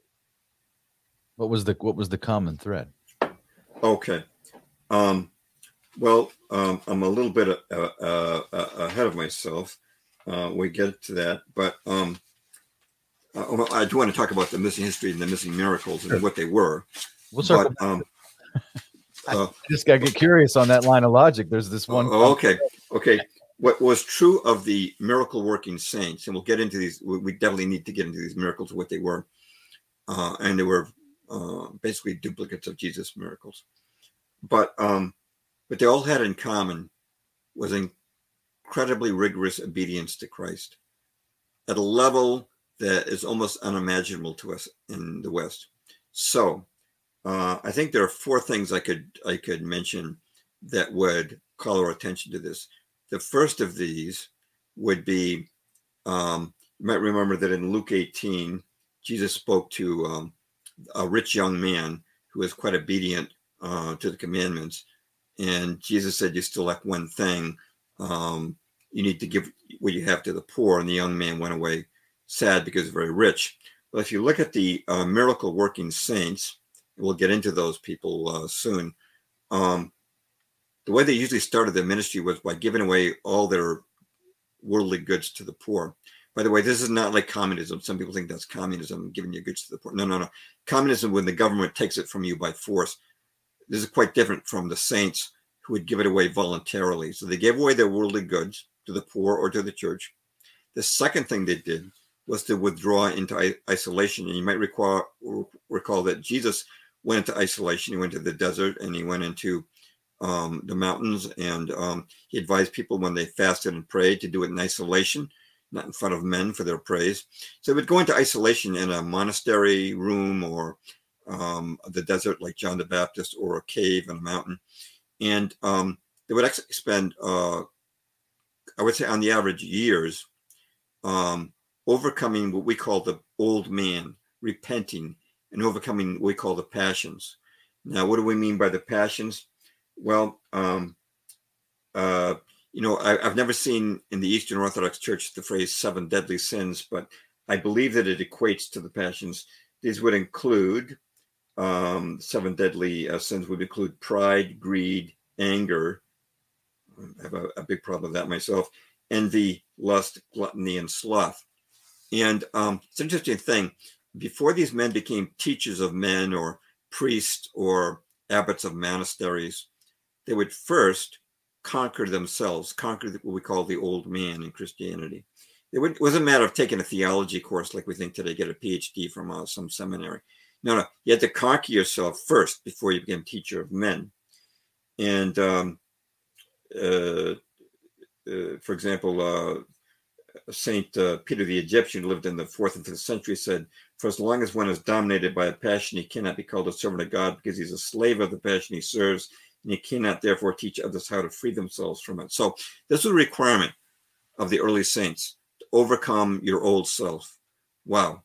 What was the what was the common thread? Okay. Um, well, um, I'm a little bit uh, uh, uh, ahead of myself. Uh, we get to that, but um, uh, I do want to talk about the missing history and the missing miracles and what they were. We'll but, um, I uh, just got to get curious on that line of logic. There's this one. Oh, okay. Okay what was true of the miracle working saints, and we'll get into these, we definitely need to get into these miracles, what they were. Uh, and they were uh, basically duplicates of Jesus' miracles. But um, what they all had in common was incredibly rigorous obedience to Christ at a level that is almost unimaginable to us in the West. So uh, I think there are four things I could I could mention that would call our attention to this. The first of these would be um, you might remember that in Luke 18, Jesus spoke to um, a rich young man who was quite obedient uh, to the commandments. And Jesus said, You still lack one thing. Um, you need to give what you have to the poor. And the young man went away sad because he's very rich. But if you look at the uh, miracle working saints, we'll get into those people uh, soon. Um, the way they usually started their ministry was by giving away all their worldly goods to the poor. By the way, this is not like communism. Some people think that's communism, giving your goods to the poor. No, no, no. Communism, when the government takes it from you by force, this is quite different from the saints who would give it away voluntarily. So they gave away their worldly goods to the poor or to the church. The second thing they did was to withdraw into isolation. And you might recall, recall that Jesus went into isolation. He went to the desert and he went into um, the mountains, and um, he advised people when they fasted and prayed to do it in isolation. not in front of men for their praise. So they would go into isolation in a monastery room or um, the desert, like John the Baptist, or a cave in a mountain, and um, they would actually spend, uh, I would say, on the average, years um, overcoming what we call the old man, repenting, and overcoming what we call the passions. Now, what do we mean by the passions? Well, um, uh, you know, I, have never seen in the Eastern Orthodox Church the phrase seven deadly sins, but I believe that it equates to the passions. These would include um, seven deadly uh, sins would include pride, greed, anger. I have a, a, big problem with that myself. Envy, lust, gluttony, and sloth. And um, it's an interesting thing. Before these men became teachers of men or priests or abbots of monasteries, they would first conquer themselves, conquer what we call the old man in Christianity. It, wasn't a matter of taking a theology course like we think today, get a PhD from uh, some seminary. No, no, you had to conquer yourself first before you became teacher of men. And um, uh, uh, for example, uh, Saint uh, Peter the Egyptian lived in the fourth and fifth century. Said, "For as long as one is dominated by a passion, he cannot be called a servant of God because he's a slave of the passion he serves, and he cannot therefore teach others how to free themselves from it." So this was a requirement of the early saints to overcome your old self. Wow,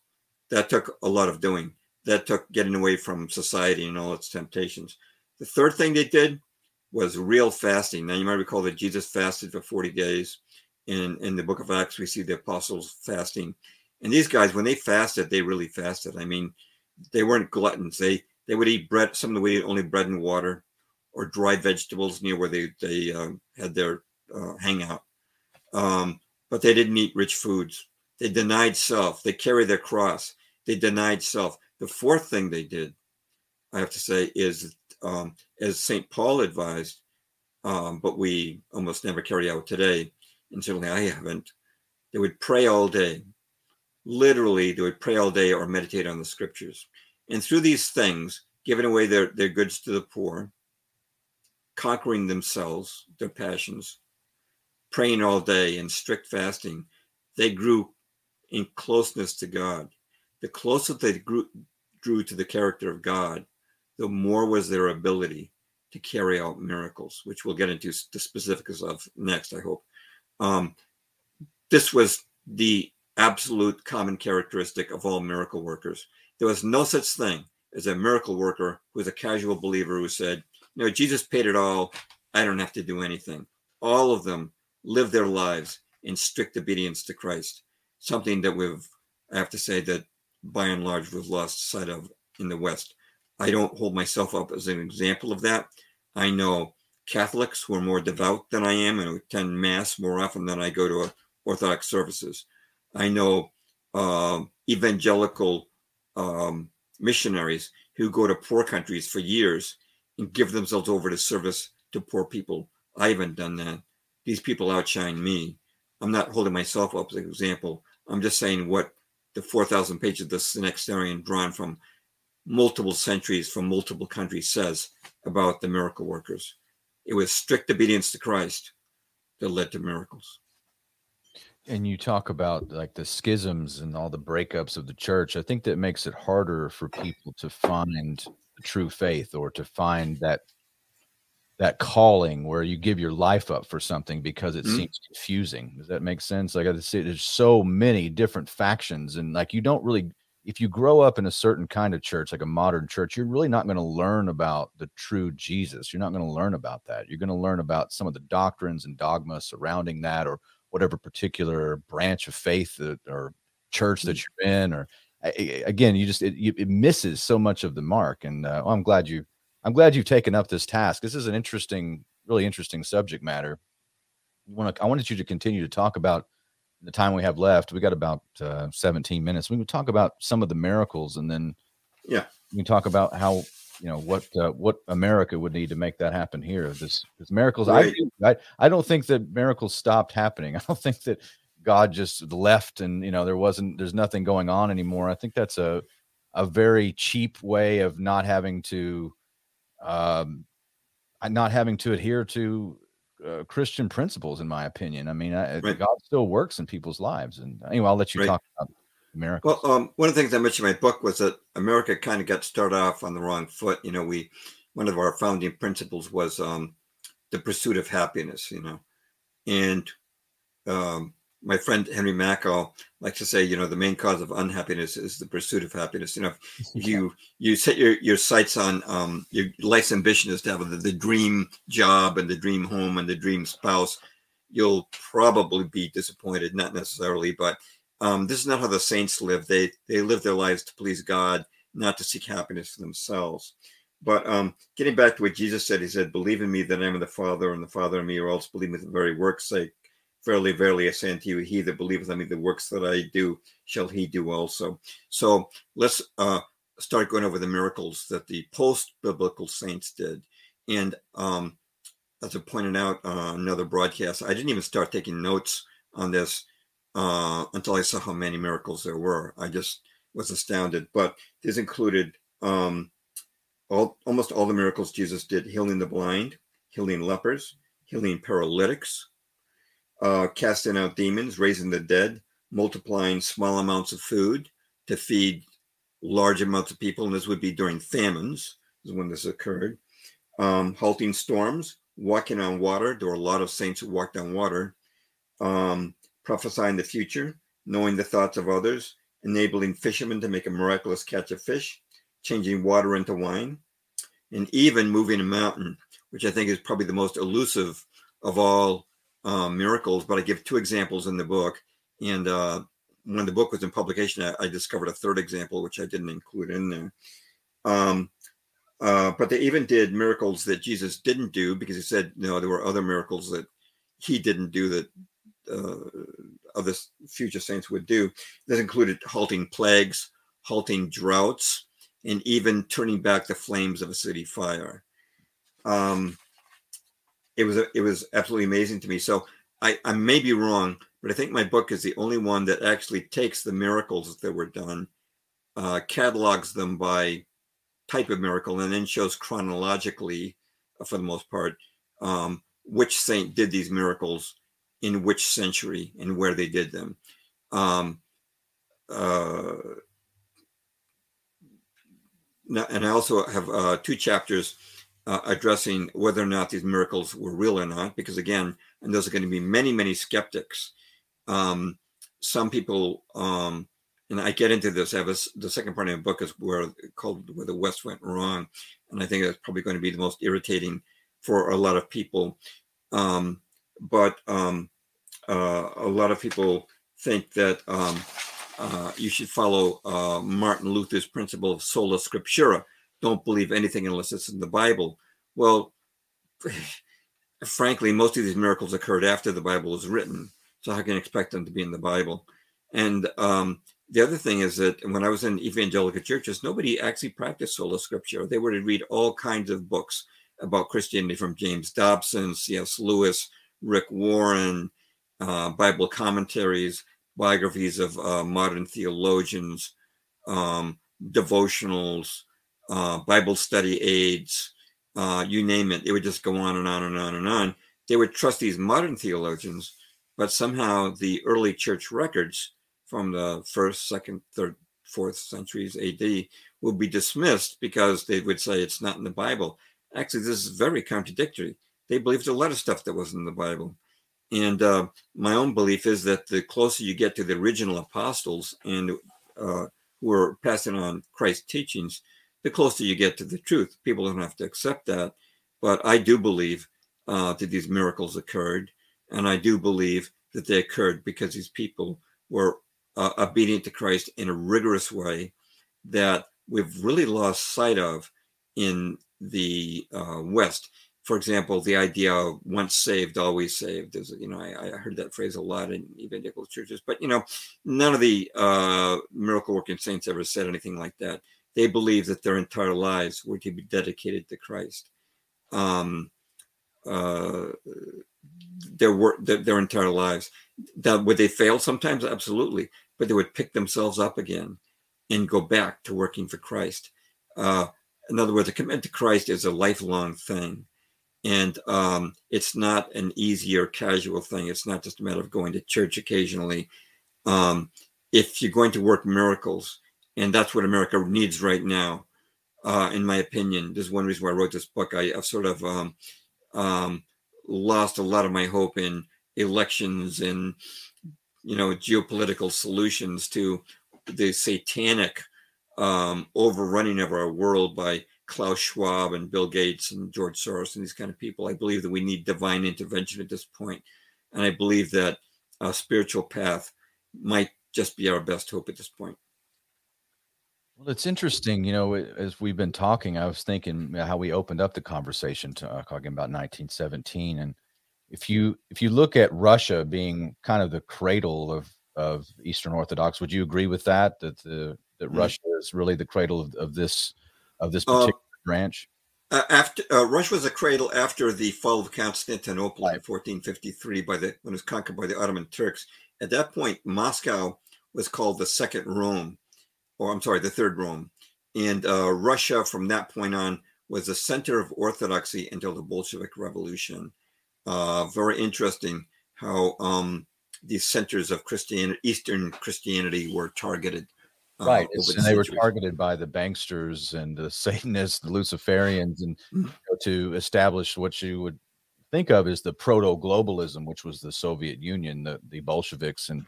that took a lot of doing. That took getting away from society and all its temptations. The third thing they did was real fasting. Now you might recall that Jesus fasted for 40 days. In in the book of Acts, we see the apostles fasting. And these guys, when they fasted, they really fasted. I mean, they weren't gluttons. They they would eat bread. Some of them would eat only bread and water, or dry vegetables near where they they um, had their uh, hangout. Um, but they didn't eat rich foods. They denied self. They carried their cross. They denied self. The fourth thing they did, I have to say, is um, as St. Paul advised, um, but we almost never carry out today, and certainly I haven't. They would pray all day. Literally, they would pray all day or meditate on the scriptures. And through these things, giving away their, their goods to the poor, conquering themselves, their passions, praying all day and strict fasting, they grew in closeness to God. The closer they grew, drew to the character of God, the more was their ability to carry out miracles, which we'll get into the specifics of next, I hope. Um, this was the absolute common characteristic of all miracle workers. There was no such thing as a miracle worker who was a casual believer who said, you know, Jesus paid it all. I don't have to do anything. All of them lived their lives in strict obedience to Christ, something that we've, I have to say, that by and large we've lost sight of in the West. I don't hold myself up as an example of that. I know Catholics who are more devout than I am and attend Mass more often than I go to Orthodox services. I know uh, evangelical um, missionaries who go to poor countries for years and give themselves over to service to poor people. I haven't done that. These people outshine me. I'm not holding myself up as an example. I'm just saying what the 4,000 pages of the Synaxarion drawn from multiple centuries from multiple countries says about the miracle workers. It was strict obedience to Christ that led to miracles. And you talk about like the schisms and all the breakups of the church. I think that makes it harder for people to find true faith or to find that that calling where you give your life up for something because it mm-hmm. seems confusing. Does that make sense? Like I say, there's so many different factions, and like you don't really if you grow up in a certain kind of church, like a modern church, you're really not going to learn about the true Jesus. You're not going to learn about that. You're going to learn about some of the doctrines and dogmas surrounding that, or whatever particular branch of faith that, or church that mm-hmm. you're in. Or again, you just it, it misses so much of the mark. And uh, well, I'm glad you, I'm glad you've taken up this task. This is an interesting, really interesting subject matter. Want to, I wanted you to continue to talk about the time we have left, we got about uh, 17 minutes. We can talk about some of the miracles, and then yeah, we can talk about how you know what uh, what America would need to make that happen here. This, this miracles. Right. I, I I don't think that miracles stopped happening. I don't think that God just left and you know there wasn't there's nothing going on anymore. I think that's a a very cheap way of not having to um not having to adhere to uh, Christian principles, in my opinion. I mean, I, Right. God still works in people's lives. And anyway, I'll let you Right. talk about miracles. Well, um, one of the things I mentioned in my book was that America kind of got started off on the wrong foot. You know, we one of our founding principles was um, the pursuit of happiness. You know, and um, my friend Henry Makow likes to say, you know, the main cause of unhappiness is the pursuit of happiness. You know, if you you set your your sights on um, your life's ambition is to have the, the dream job and the dream home and the dream spouse, you'll probably be disappointed. Not necessarily, but um, this is not how the saints live. They they live their lives to please God, not to seek happiness for themselves. But um, getting back to what Jesus said, he said, "Believe in me that I am the Father, and the Father in me, or else believe me for the very work's sake. Verily, verily, I say unto you, he that believeth on me, the works that I do, shall he do also." So let's uh, start going over the miracles that the post-biblical saints did. And um, as I pointed out on another broadcast, I didn't even start taking notes on this uh, until I saw how many miracles there were. I just was astounded. But this included um, all almost all the miracles Jesus did: healing the blind, healing lepers, healing paralytics, uh, casting out demons, raising the dead, multiplying small amounts of food to feed large amounts of people. And this would be during famines, is when this occurred. Um, halting storms, walking on water. There were a lot of saints who walked on water. Um, prophesying the future, knowing the thoughts of others, enabling fishermen to make a miraculous catch of fish, changing water into wine, and even moving a mountain, which I think is probably the most elusive of all um, miracles. But I give two examples in the book. And uh, when the book was in publication, I, I discovered a third example, which I didn't include in there. Um, uh, but they even did miracles that Jesus didn't do because he said, no, there were other miracles that he didn't do that uh, other future saints would do. This included halting plagues, halting droughts, and even turning back the flames of a city fire. Um, it was it was absolutely amazing to me. So I, I may be wrong, but I think my book is the only one that actually takes the miracles that were done, uh, catalogs them by type of miracle, and then shows chronologically, uh, for the most part, um, which saint did these miracles in which century and where they did them. Um, uh, and I also have uh, two chapters uh, addressing whether or not these miracles were real or not, because again, and those are going to be many, many skeptics. Um, some people, um, and I get into this. I have a, the second part of the book is where called "Where the West Went Wrong," and I think that's probably going to be the most irritating for a lot of people. Um, but um, uh, a lot of people think that um, uh, you should follow uh, Martin Luther's principle of sola scriptura. Don't believe anything unless it's in the Bible. Well, frankly, most of these miracles occurred after the Bible was written. So how can you expect them to be in the Bible? And um, the other thing is that when I was in evangelical churches, nobody actually practiced sola scriptura. They were to read all kinds of books about Christianity from James Dobson, C.S. Lewis, Rick Warren, uh, Bible commentaries, biographies of uh, modern theologians, um, devotionals, uh, Bible study aids, uh, you name it. It would just go on and on and on and on. They would trust these modern theologians, but somehow the early church records from the first, second, third, fourth centuries AD would be dismissed because they would say it's not in the Bible. Actually, this is very contradictory. They believed a lot of stuff that wasn't in the Bible. And uh, my own belief is that the closer you get to the original apostles and uh, who were passing on Christ's teachings, the closer you get to the truth. People don't have to accept that. But I do believe uh, that these miracles occurred. And I do believe that they occurred because these people were uh, obedient to Christ in a rigorous way that we've really lost sight of in the uh, West for example, the idea of once saved, always saved is, you know, I, I, heard that phrase a lot in evangelical churches, but, you know, none of the uh, miracle working saints ever said anything like that. They believed that their entire lives were to be dedicated to Christ. Um, uh, their work, their, their entire lives. That would they fail sometimes? Absolutely, but they would pick themselves up again and go back to working for Christ. Uh, in other words, a commitment to Christ is a lifelong thing and um, it's not an easy or casual thing. It's not just a matter of going to church occasionally. Um, if you're going to work miracles, and that's what America needs right now, uh, in my opinion. This is one reason why I wrote this book. I, have sort of um, um, lost a lot of my hope in elections and you know geopolitical solutions to the satanic um, overrunning of our world by Klaus Schwab and Bill Gates and George Soros and these kind of people. I believe that we need divine intervention at this point, and I believe that a spiritual path might just be our best hope at this point. Well, it's interesting, you know, as we've been talking, I was thinking how we opened up the conversation to, uh, talking about 1917, and if you if you look at Russia being kind of the cradle of of Eastern Orthodox, would you agree with that? That the that mm-hmm. Russia is really the cradle of, of this of this uh, particular uh, branch? Uh, after uh, Russia was a cradle after the fall of Constantinople right. in 1453 by the when it was conquered by the Ottoman Turks. At that point, Moscow was called the Second Rome or I'm sorry, the Third Rome. And uh, Russia, from that point on, was the center of orthodoxy until the Bolshevik Revolution. Uh, very interesting how um, these centers of Christianity, Eastern Christianity, were targeted. Uh, right, and centuries. they were targeted by the banksters and the Satanists, the Luciferians, and you know, to establish what you would think of as the proto-globalism, which was the Soviet Union, the, the Bolsheviks, and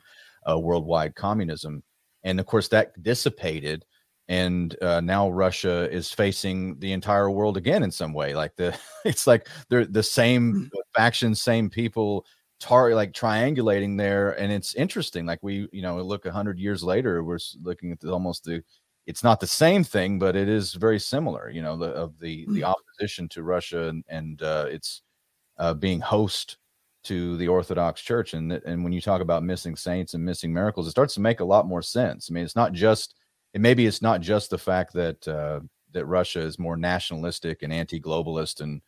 uh, worldwide communism and of course that dissipated and uh, now Russia is facing the entire world again in some way. Like the, it's like they're the same mm. factions, same people, tar like triangulating there, and it's interesting. Like we, you know, look a hundred years later, we're looking at the, almost the. It's not the same thing, but it is very similar. You know, the of the the mm. opposition to Russia and and uh, it's uh, being host to the Orthodox Church. And and when you talk about missing saints and missing miracles, it starts to make a lot more sense. I mean, it's not just and maybe it's not just the fact that uh, that Russia is more nationalistic and anti-globalist and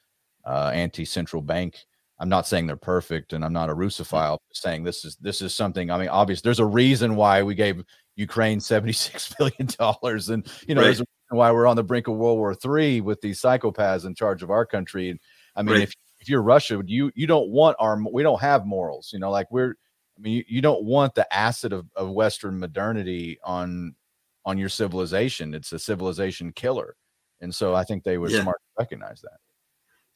uh, anti-central bank. I'm not saying they're perfect, and I'm not a Russophile. saying this is this is something. I mean, obvious. There's a reason why we gave Ukraine 76 billion dollars, and you know, right. there's a reason why we're on the brink of World War Three with these psychopaths in charge of our country. And I mean, right. if if you're Russia, you you don't want our we don't have morals. You know, like we're I mean, you, you don't want the acid of, of Western modernity on on your civilization. It's a civilization killer. And so I think they would yeah. smart to recognize that.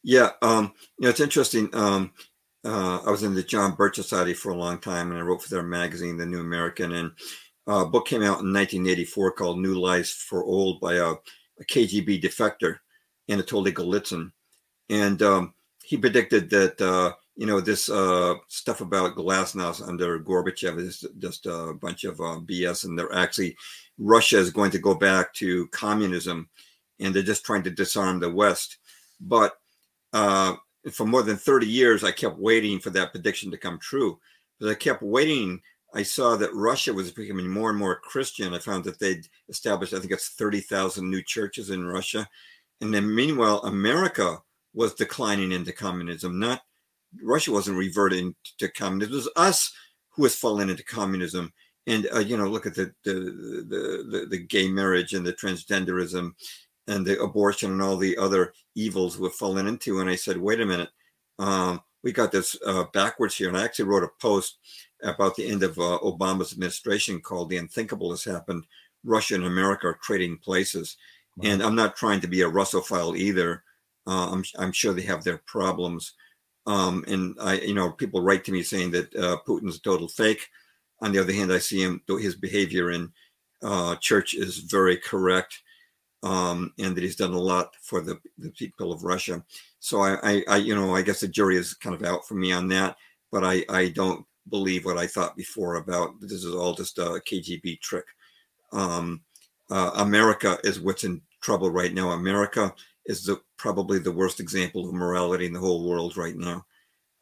Yeah. Um, you know, it's interesting. Um, uh, I was in the John Birch Society for a long time and I wrote for their magazine, The New American. And uh, a book came out in 1984 called New Lies for Old by a, a KGB defector, Anatoly Golitsyn. And um, he predicted that uh, you know this uh, stuff about glasnost under Gorbachev is just a bunch of uh, BS, and they're actually Russia is going to go back to communism, and they're just trying to disarm the West. But uh, for more than 30 years, I kept waiting for that prediction to come true. But I kept waiting. I saw that Russia was becoming more and more Christian. I found that they'd established, I think it's 30,000 new churches in Russia. And then meanwhile, America was declining into communism. Not Russia wasn't reverting to communism. It was us who was falling into communism. And uh, you know, look at the the, the the the gay marriage and the transgenderism and the abortion and all the other evils we're falling into. And I said, wait a minute, um, we got this uh, backwards here. And I actually wrote a post about the end of uh, Obama's administration called "The Unthinkable Has Happened." Russia and America are trading places. Wow. And I'm not trying to be a Russophile either. Uh, I'm, I'm sure they have their problems. Um, and I, you know, people write to me saying that uh, Putin's a total fake. On the other hand, I see him, his behavior in uh, church is very correct. Um, and that he's done a lot for the, the people of Russia. So I, I, I, you know, I guess the jury is kind of out for me on that, but I, I don't believe what I thought before about this is all just a KGB trick. Um, uh, America is what's in trouble right now. America is the probably the worst example of morality in the whole world right now.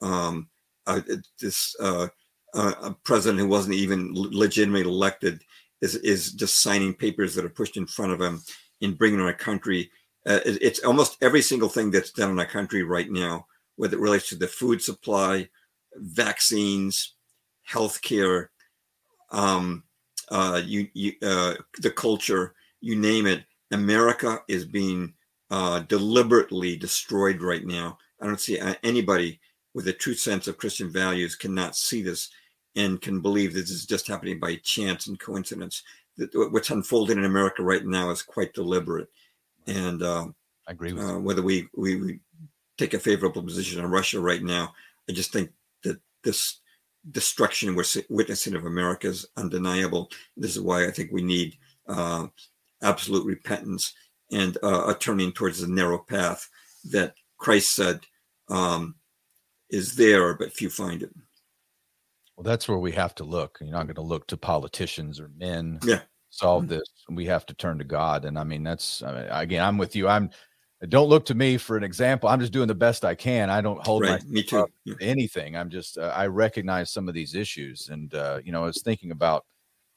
Um, uh, this uh, uh, president who wasn't even legitimately elected is is just signing papers that are pushed in front of him in bringing our country. Uh, it's almost every single thing that's done in our country right now, whether it relates to the food supply, vaccines, healthcare, um, uh, you, you, uh, the culture, you name it. America is being uh, deliberately destroyed right now. I don't see anybody with a true sense of Christian values cannot see this and can believe this is just happening by chance and coincidence. What's unfolding in America right now is quite deliberate, and uh, I agree with uh, whether we, we we take a favorable position on Russia right now. I just think that this destruction we're witnessing of America is undeniable. This is why I think we need uh, absolute repentance and uh, a turning towards the narrow path that Christ said um, is there, but few find it. Well, that's where we have to look. You're not going to look to politicians or men. Yeah. Solve mm-hmm. this. We have to turn to God. And I mean, that's I mean, again, I'm with you. I'm don't look to me for an example. I'm just doing the best I can. I don't hold right. me too. Yeah. anything. I'm just uh, I recognize some of these issues, and uh, you know, I was thinking about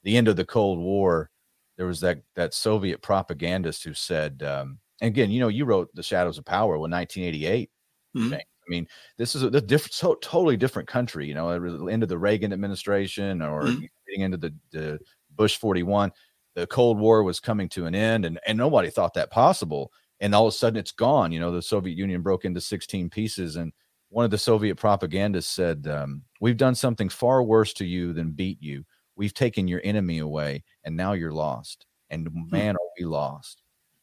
the end of the Cold War. There was that that Soviet propagandist who said, um, again, you know, you wrote The Shadows of Power when 1988. Mm-hmm. I mean, this is a, a different, so, totally different country. You know, into the Reagan administration or mm-hmm. getting into the, the Bush 41. The Cold War was coming to an end, and and nobody thought that possible and all of a sudden it's gone. You know, the Soviet Union broke into 16 pieces, and one of the Soviet propagandists said, um, "We've done something far worse to you than beat you. We've taken your enemy away, and now you're lost. And hmm. man, are we lost."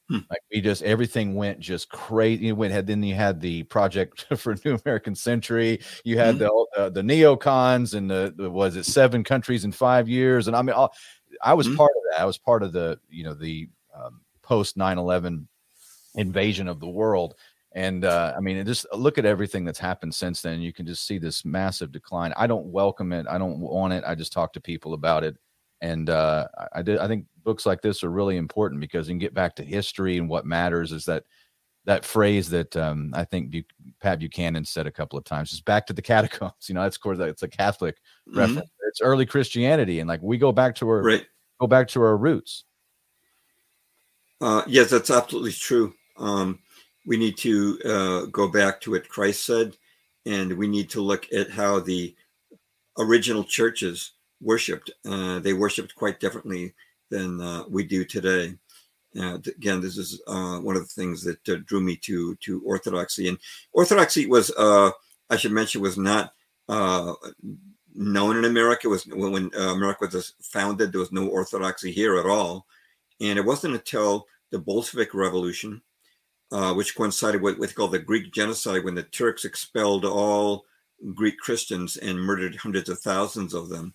Hmm. Like we just everything went just crazy. You went had then you had the project for New American Century. You had hmm. the uh, the neocons and the, the, was it seven countries in five years. And I mean, all, I was hmm. part of that. I was part of the you know the um, post 9 11 invasion of the world. And uh, I mean, just look at everything that's happened since then. You can just see this massive decline. I don't welcome it. I don't want it. I just talk to people about it. And uh, I did. I think books like this are really important because you can get back to history and what matters is that that phrase that um, I think Bu- Pat Buchanan said a couple of times is back to the catacombs. You know, that's of course it's a Catholic mm-hmm. reference. It's early Christianity, and like we go back to our right. go back to our roots. Uh, yes, that's absolutely true. Um, we need to uh, go back to what Christ said, and we need to look at how the original churches worshipped. Uh, they worshipped quite differently than uh, we do today. again, this is uh, one of the things that uh, drew me to to Orthodoxy. And Orthodoxy was, uh, I should mention, was not known in America. It was when, when America was founded, there was no Orthodoxy here at all. And it wasn't until the Bolshevik Revolution uh, which coincided with what's called the Greek genocide when the Turks expelled all Greek Christians and murdered hundreds of thousands of them,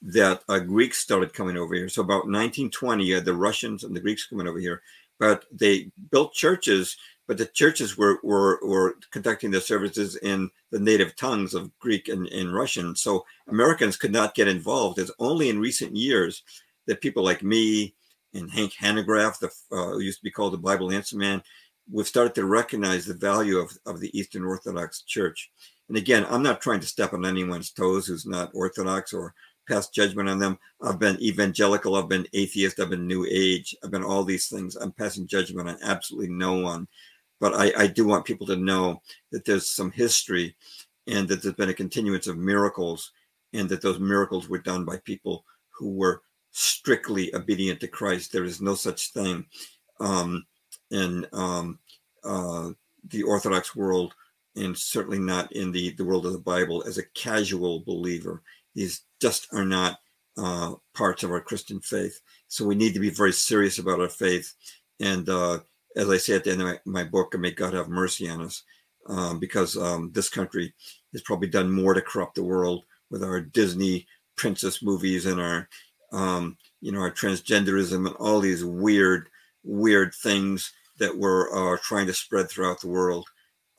that uh, Greeks started coming over here. So about 1920, you the Russians and the Greeks coming over here, but they built churches, but the churches were, were, were conducting their services in the native tongues of Greek and, and Russian. So Americans could not get involved. It's only in recent years that people like me and Hank Hanegraaff, the, uh, who used to be called the Bible Answer Man, we've started to recognize the value of, of the Eastern Orthodox Church. And again, I'm not trying to step on anyone's toes who's not Orthodox or pass judgment on them. I've been evangelical, I've been atheist, I've been New Age, I've been all these things. I'm passing judgment on absolutely no one. But I, I do want people to know that there's some history and that there's been a continuance of miracles and that those miracles were done by people who were strictly obedient to Christ. There is no such thing. Um, in um, uh, the Orthodox world, and certainly not in the, the world of the Bible as a casual believer. These just are not uh, parts of our Christian faith. So we need to be very serious about our faith. And uh, as I say at the end of my, my book, may God have mercy on us, um, because um, this country has probably done more to corrupt the world with our Disney princess movies and our, um, you know, our transgenderism and all these weird, weird things that we're uh, trying to spread throughout the world.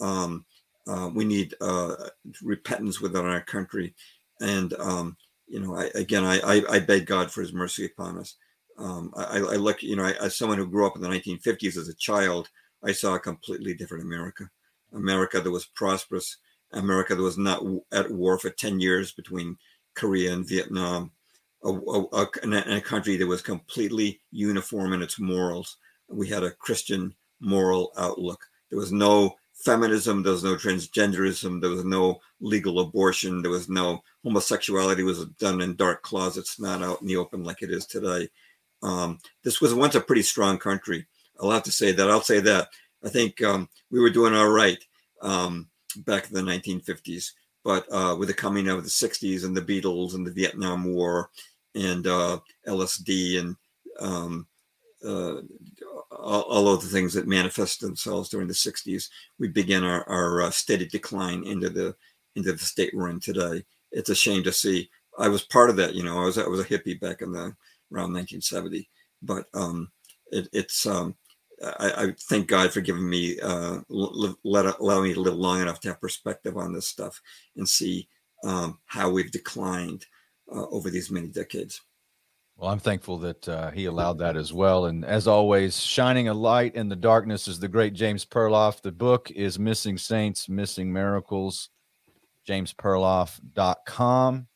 Um, uh, we need uh, repentance within our country, and um, you know, I, again, I, I, I beg God for His mercy upon us. Um, I, I, look, you know, as someone who grew up in the 1950s as a child, I saw a completely different America. America that was prosperous, America that was not at war for 10 years between Korea and Vietnam, a, a, a, a country that was completely uniform in its morals we had a Christian moral outlook. There was no feminism, there was no transgenderism, there was no legal abortion, there was no homosexuality was done in dark closets, not out in the open like it is today. Um, this was once a pretty strong country. I'll have to say that. I'll say that I think um, we were doing all right um, back in the 1950s, but uh, with the coming of the 60s and the Beatles and the Vietnam War and uh, LSD and um, uh, all, all, of the things that manifest themselves during the 60s, we begin our, our uh, steady decline into the into the state we're in today. It's a shame to see. I was part of that, you know. I was I was a hippie back in the around 1970, but um, it, it's um, I, I, thank God for giving me uh, let allow me to live long enough to have perspective on this stuff and see um, how we've declined uh, over these many decades. Well, I'm thankful that uh, he allowed that as well. And as always, shining a light in the darkness is the great James Perloff. The book is Missing Saints, Missing Miracles, jamesperloff.com.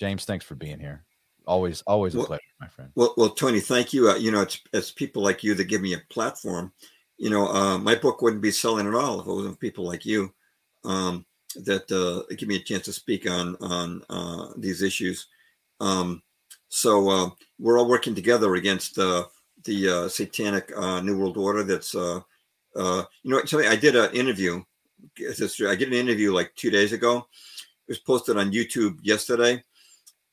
James, thanks for being here. Always, always a well, pleasure, my friend. Well, well, Tony, thank you. Uh, you know, it's it's people like you that give me a platform. You know, uh, my book wouldn't be selling at all if it wasn't people like you um, that uh, give me a chance to speak on on uh, these issues. Um, so uh, we're all working together against uh, the uh, satanic uh, New World Order. That's uh, uh, you know, something. I did an interview. I did an interview like two days ago. It was posted on YouTube yesterday,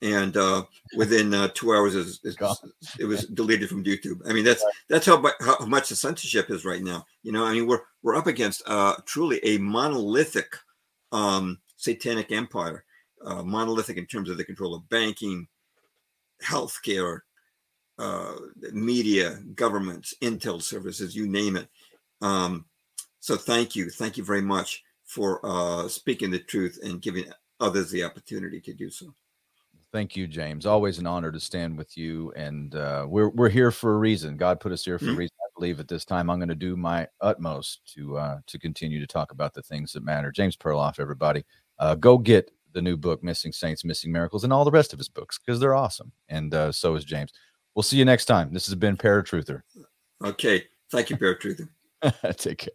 and uh, within uh, two hours, it was, it was deleted from YouTube. I mean, that's that's how, how much the censorship is right now. You know, I mean, we're we're up against uh, truly a monolithic um, satanic empire, uh, monolithic in terms of the control of banking, healthcare, uh, media, governments, intel services, you name it. Um, so thank you, thank you very much for uh, speaking the truth and giving others the opportunity to do so. Thank you, James. Always an honor to stand with you, and uh, we're we're here for a reason. God put us here for mm-hmm. a reason. Believe at this time I'm going to do my utmost to uh, to continue to talk about the things that matter. James Perloff, everybody, uh, go get the new book, Missing Saints, Missing Miracles, and all the rest of his books because they're awesome. And uh, so is James. We'll see you next time. This has been Paratruther. Okay. Thank you, Paratruther. Take care.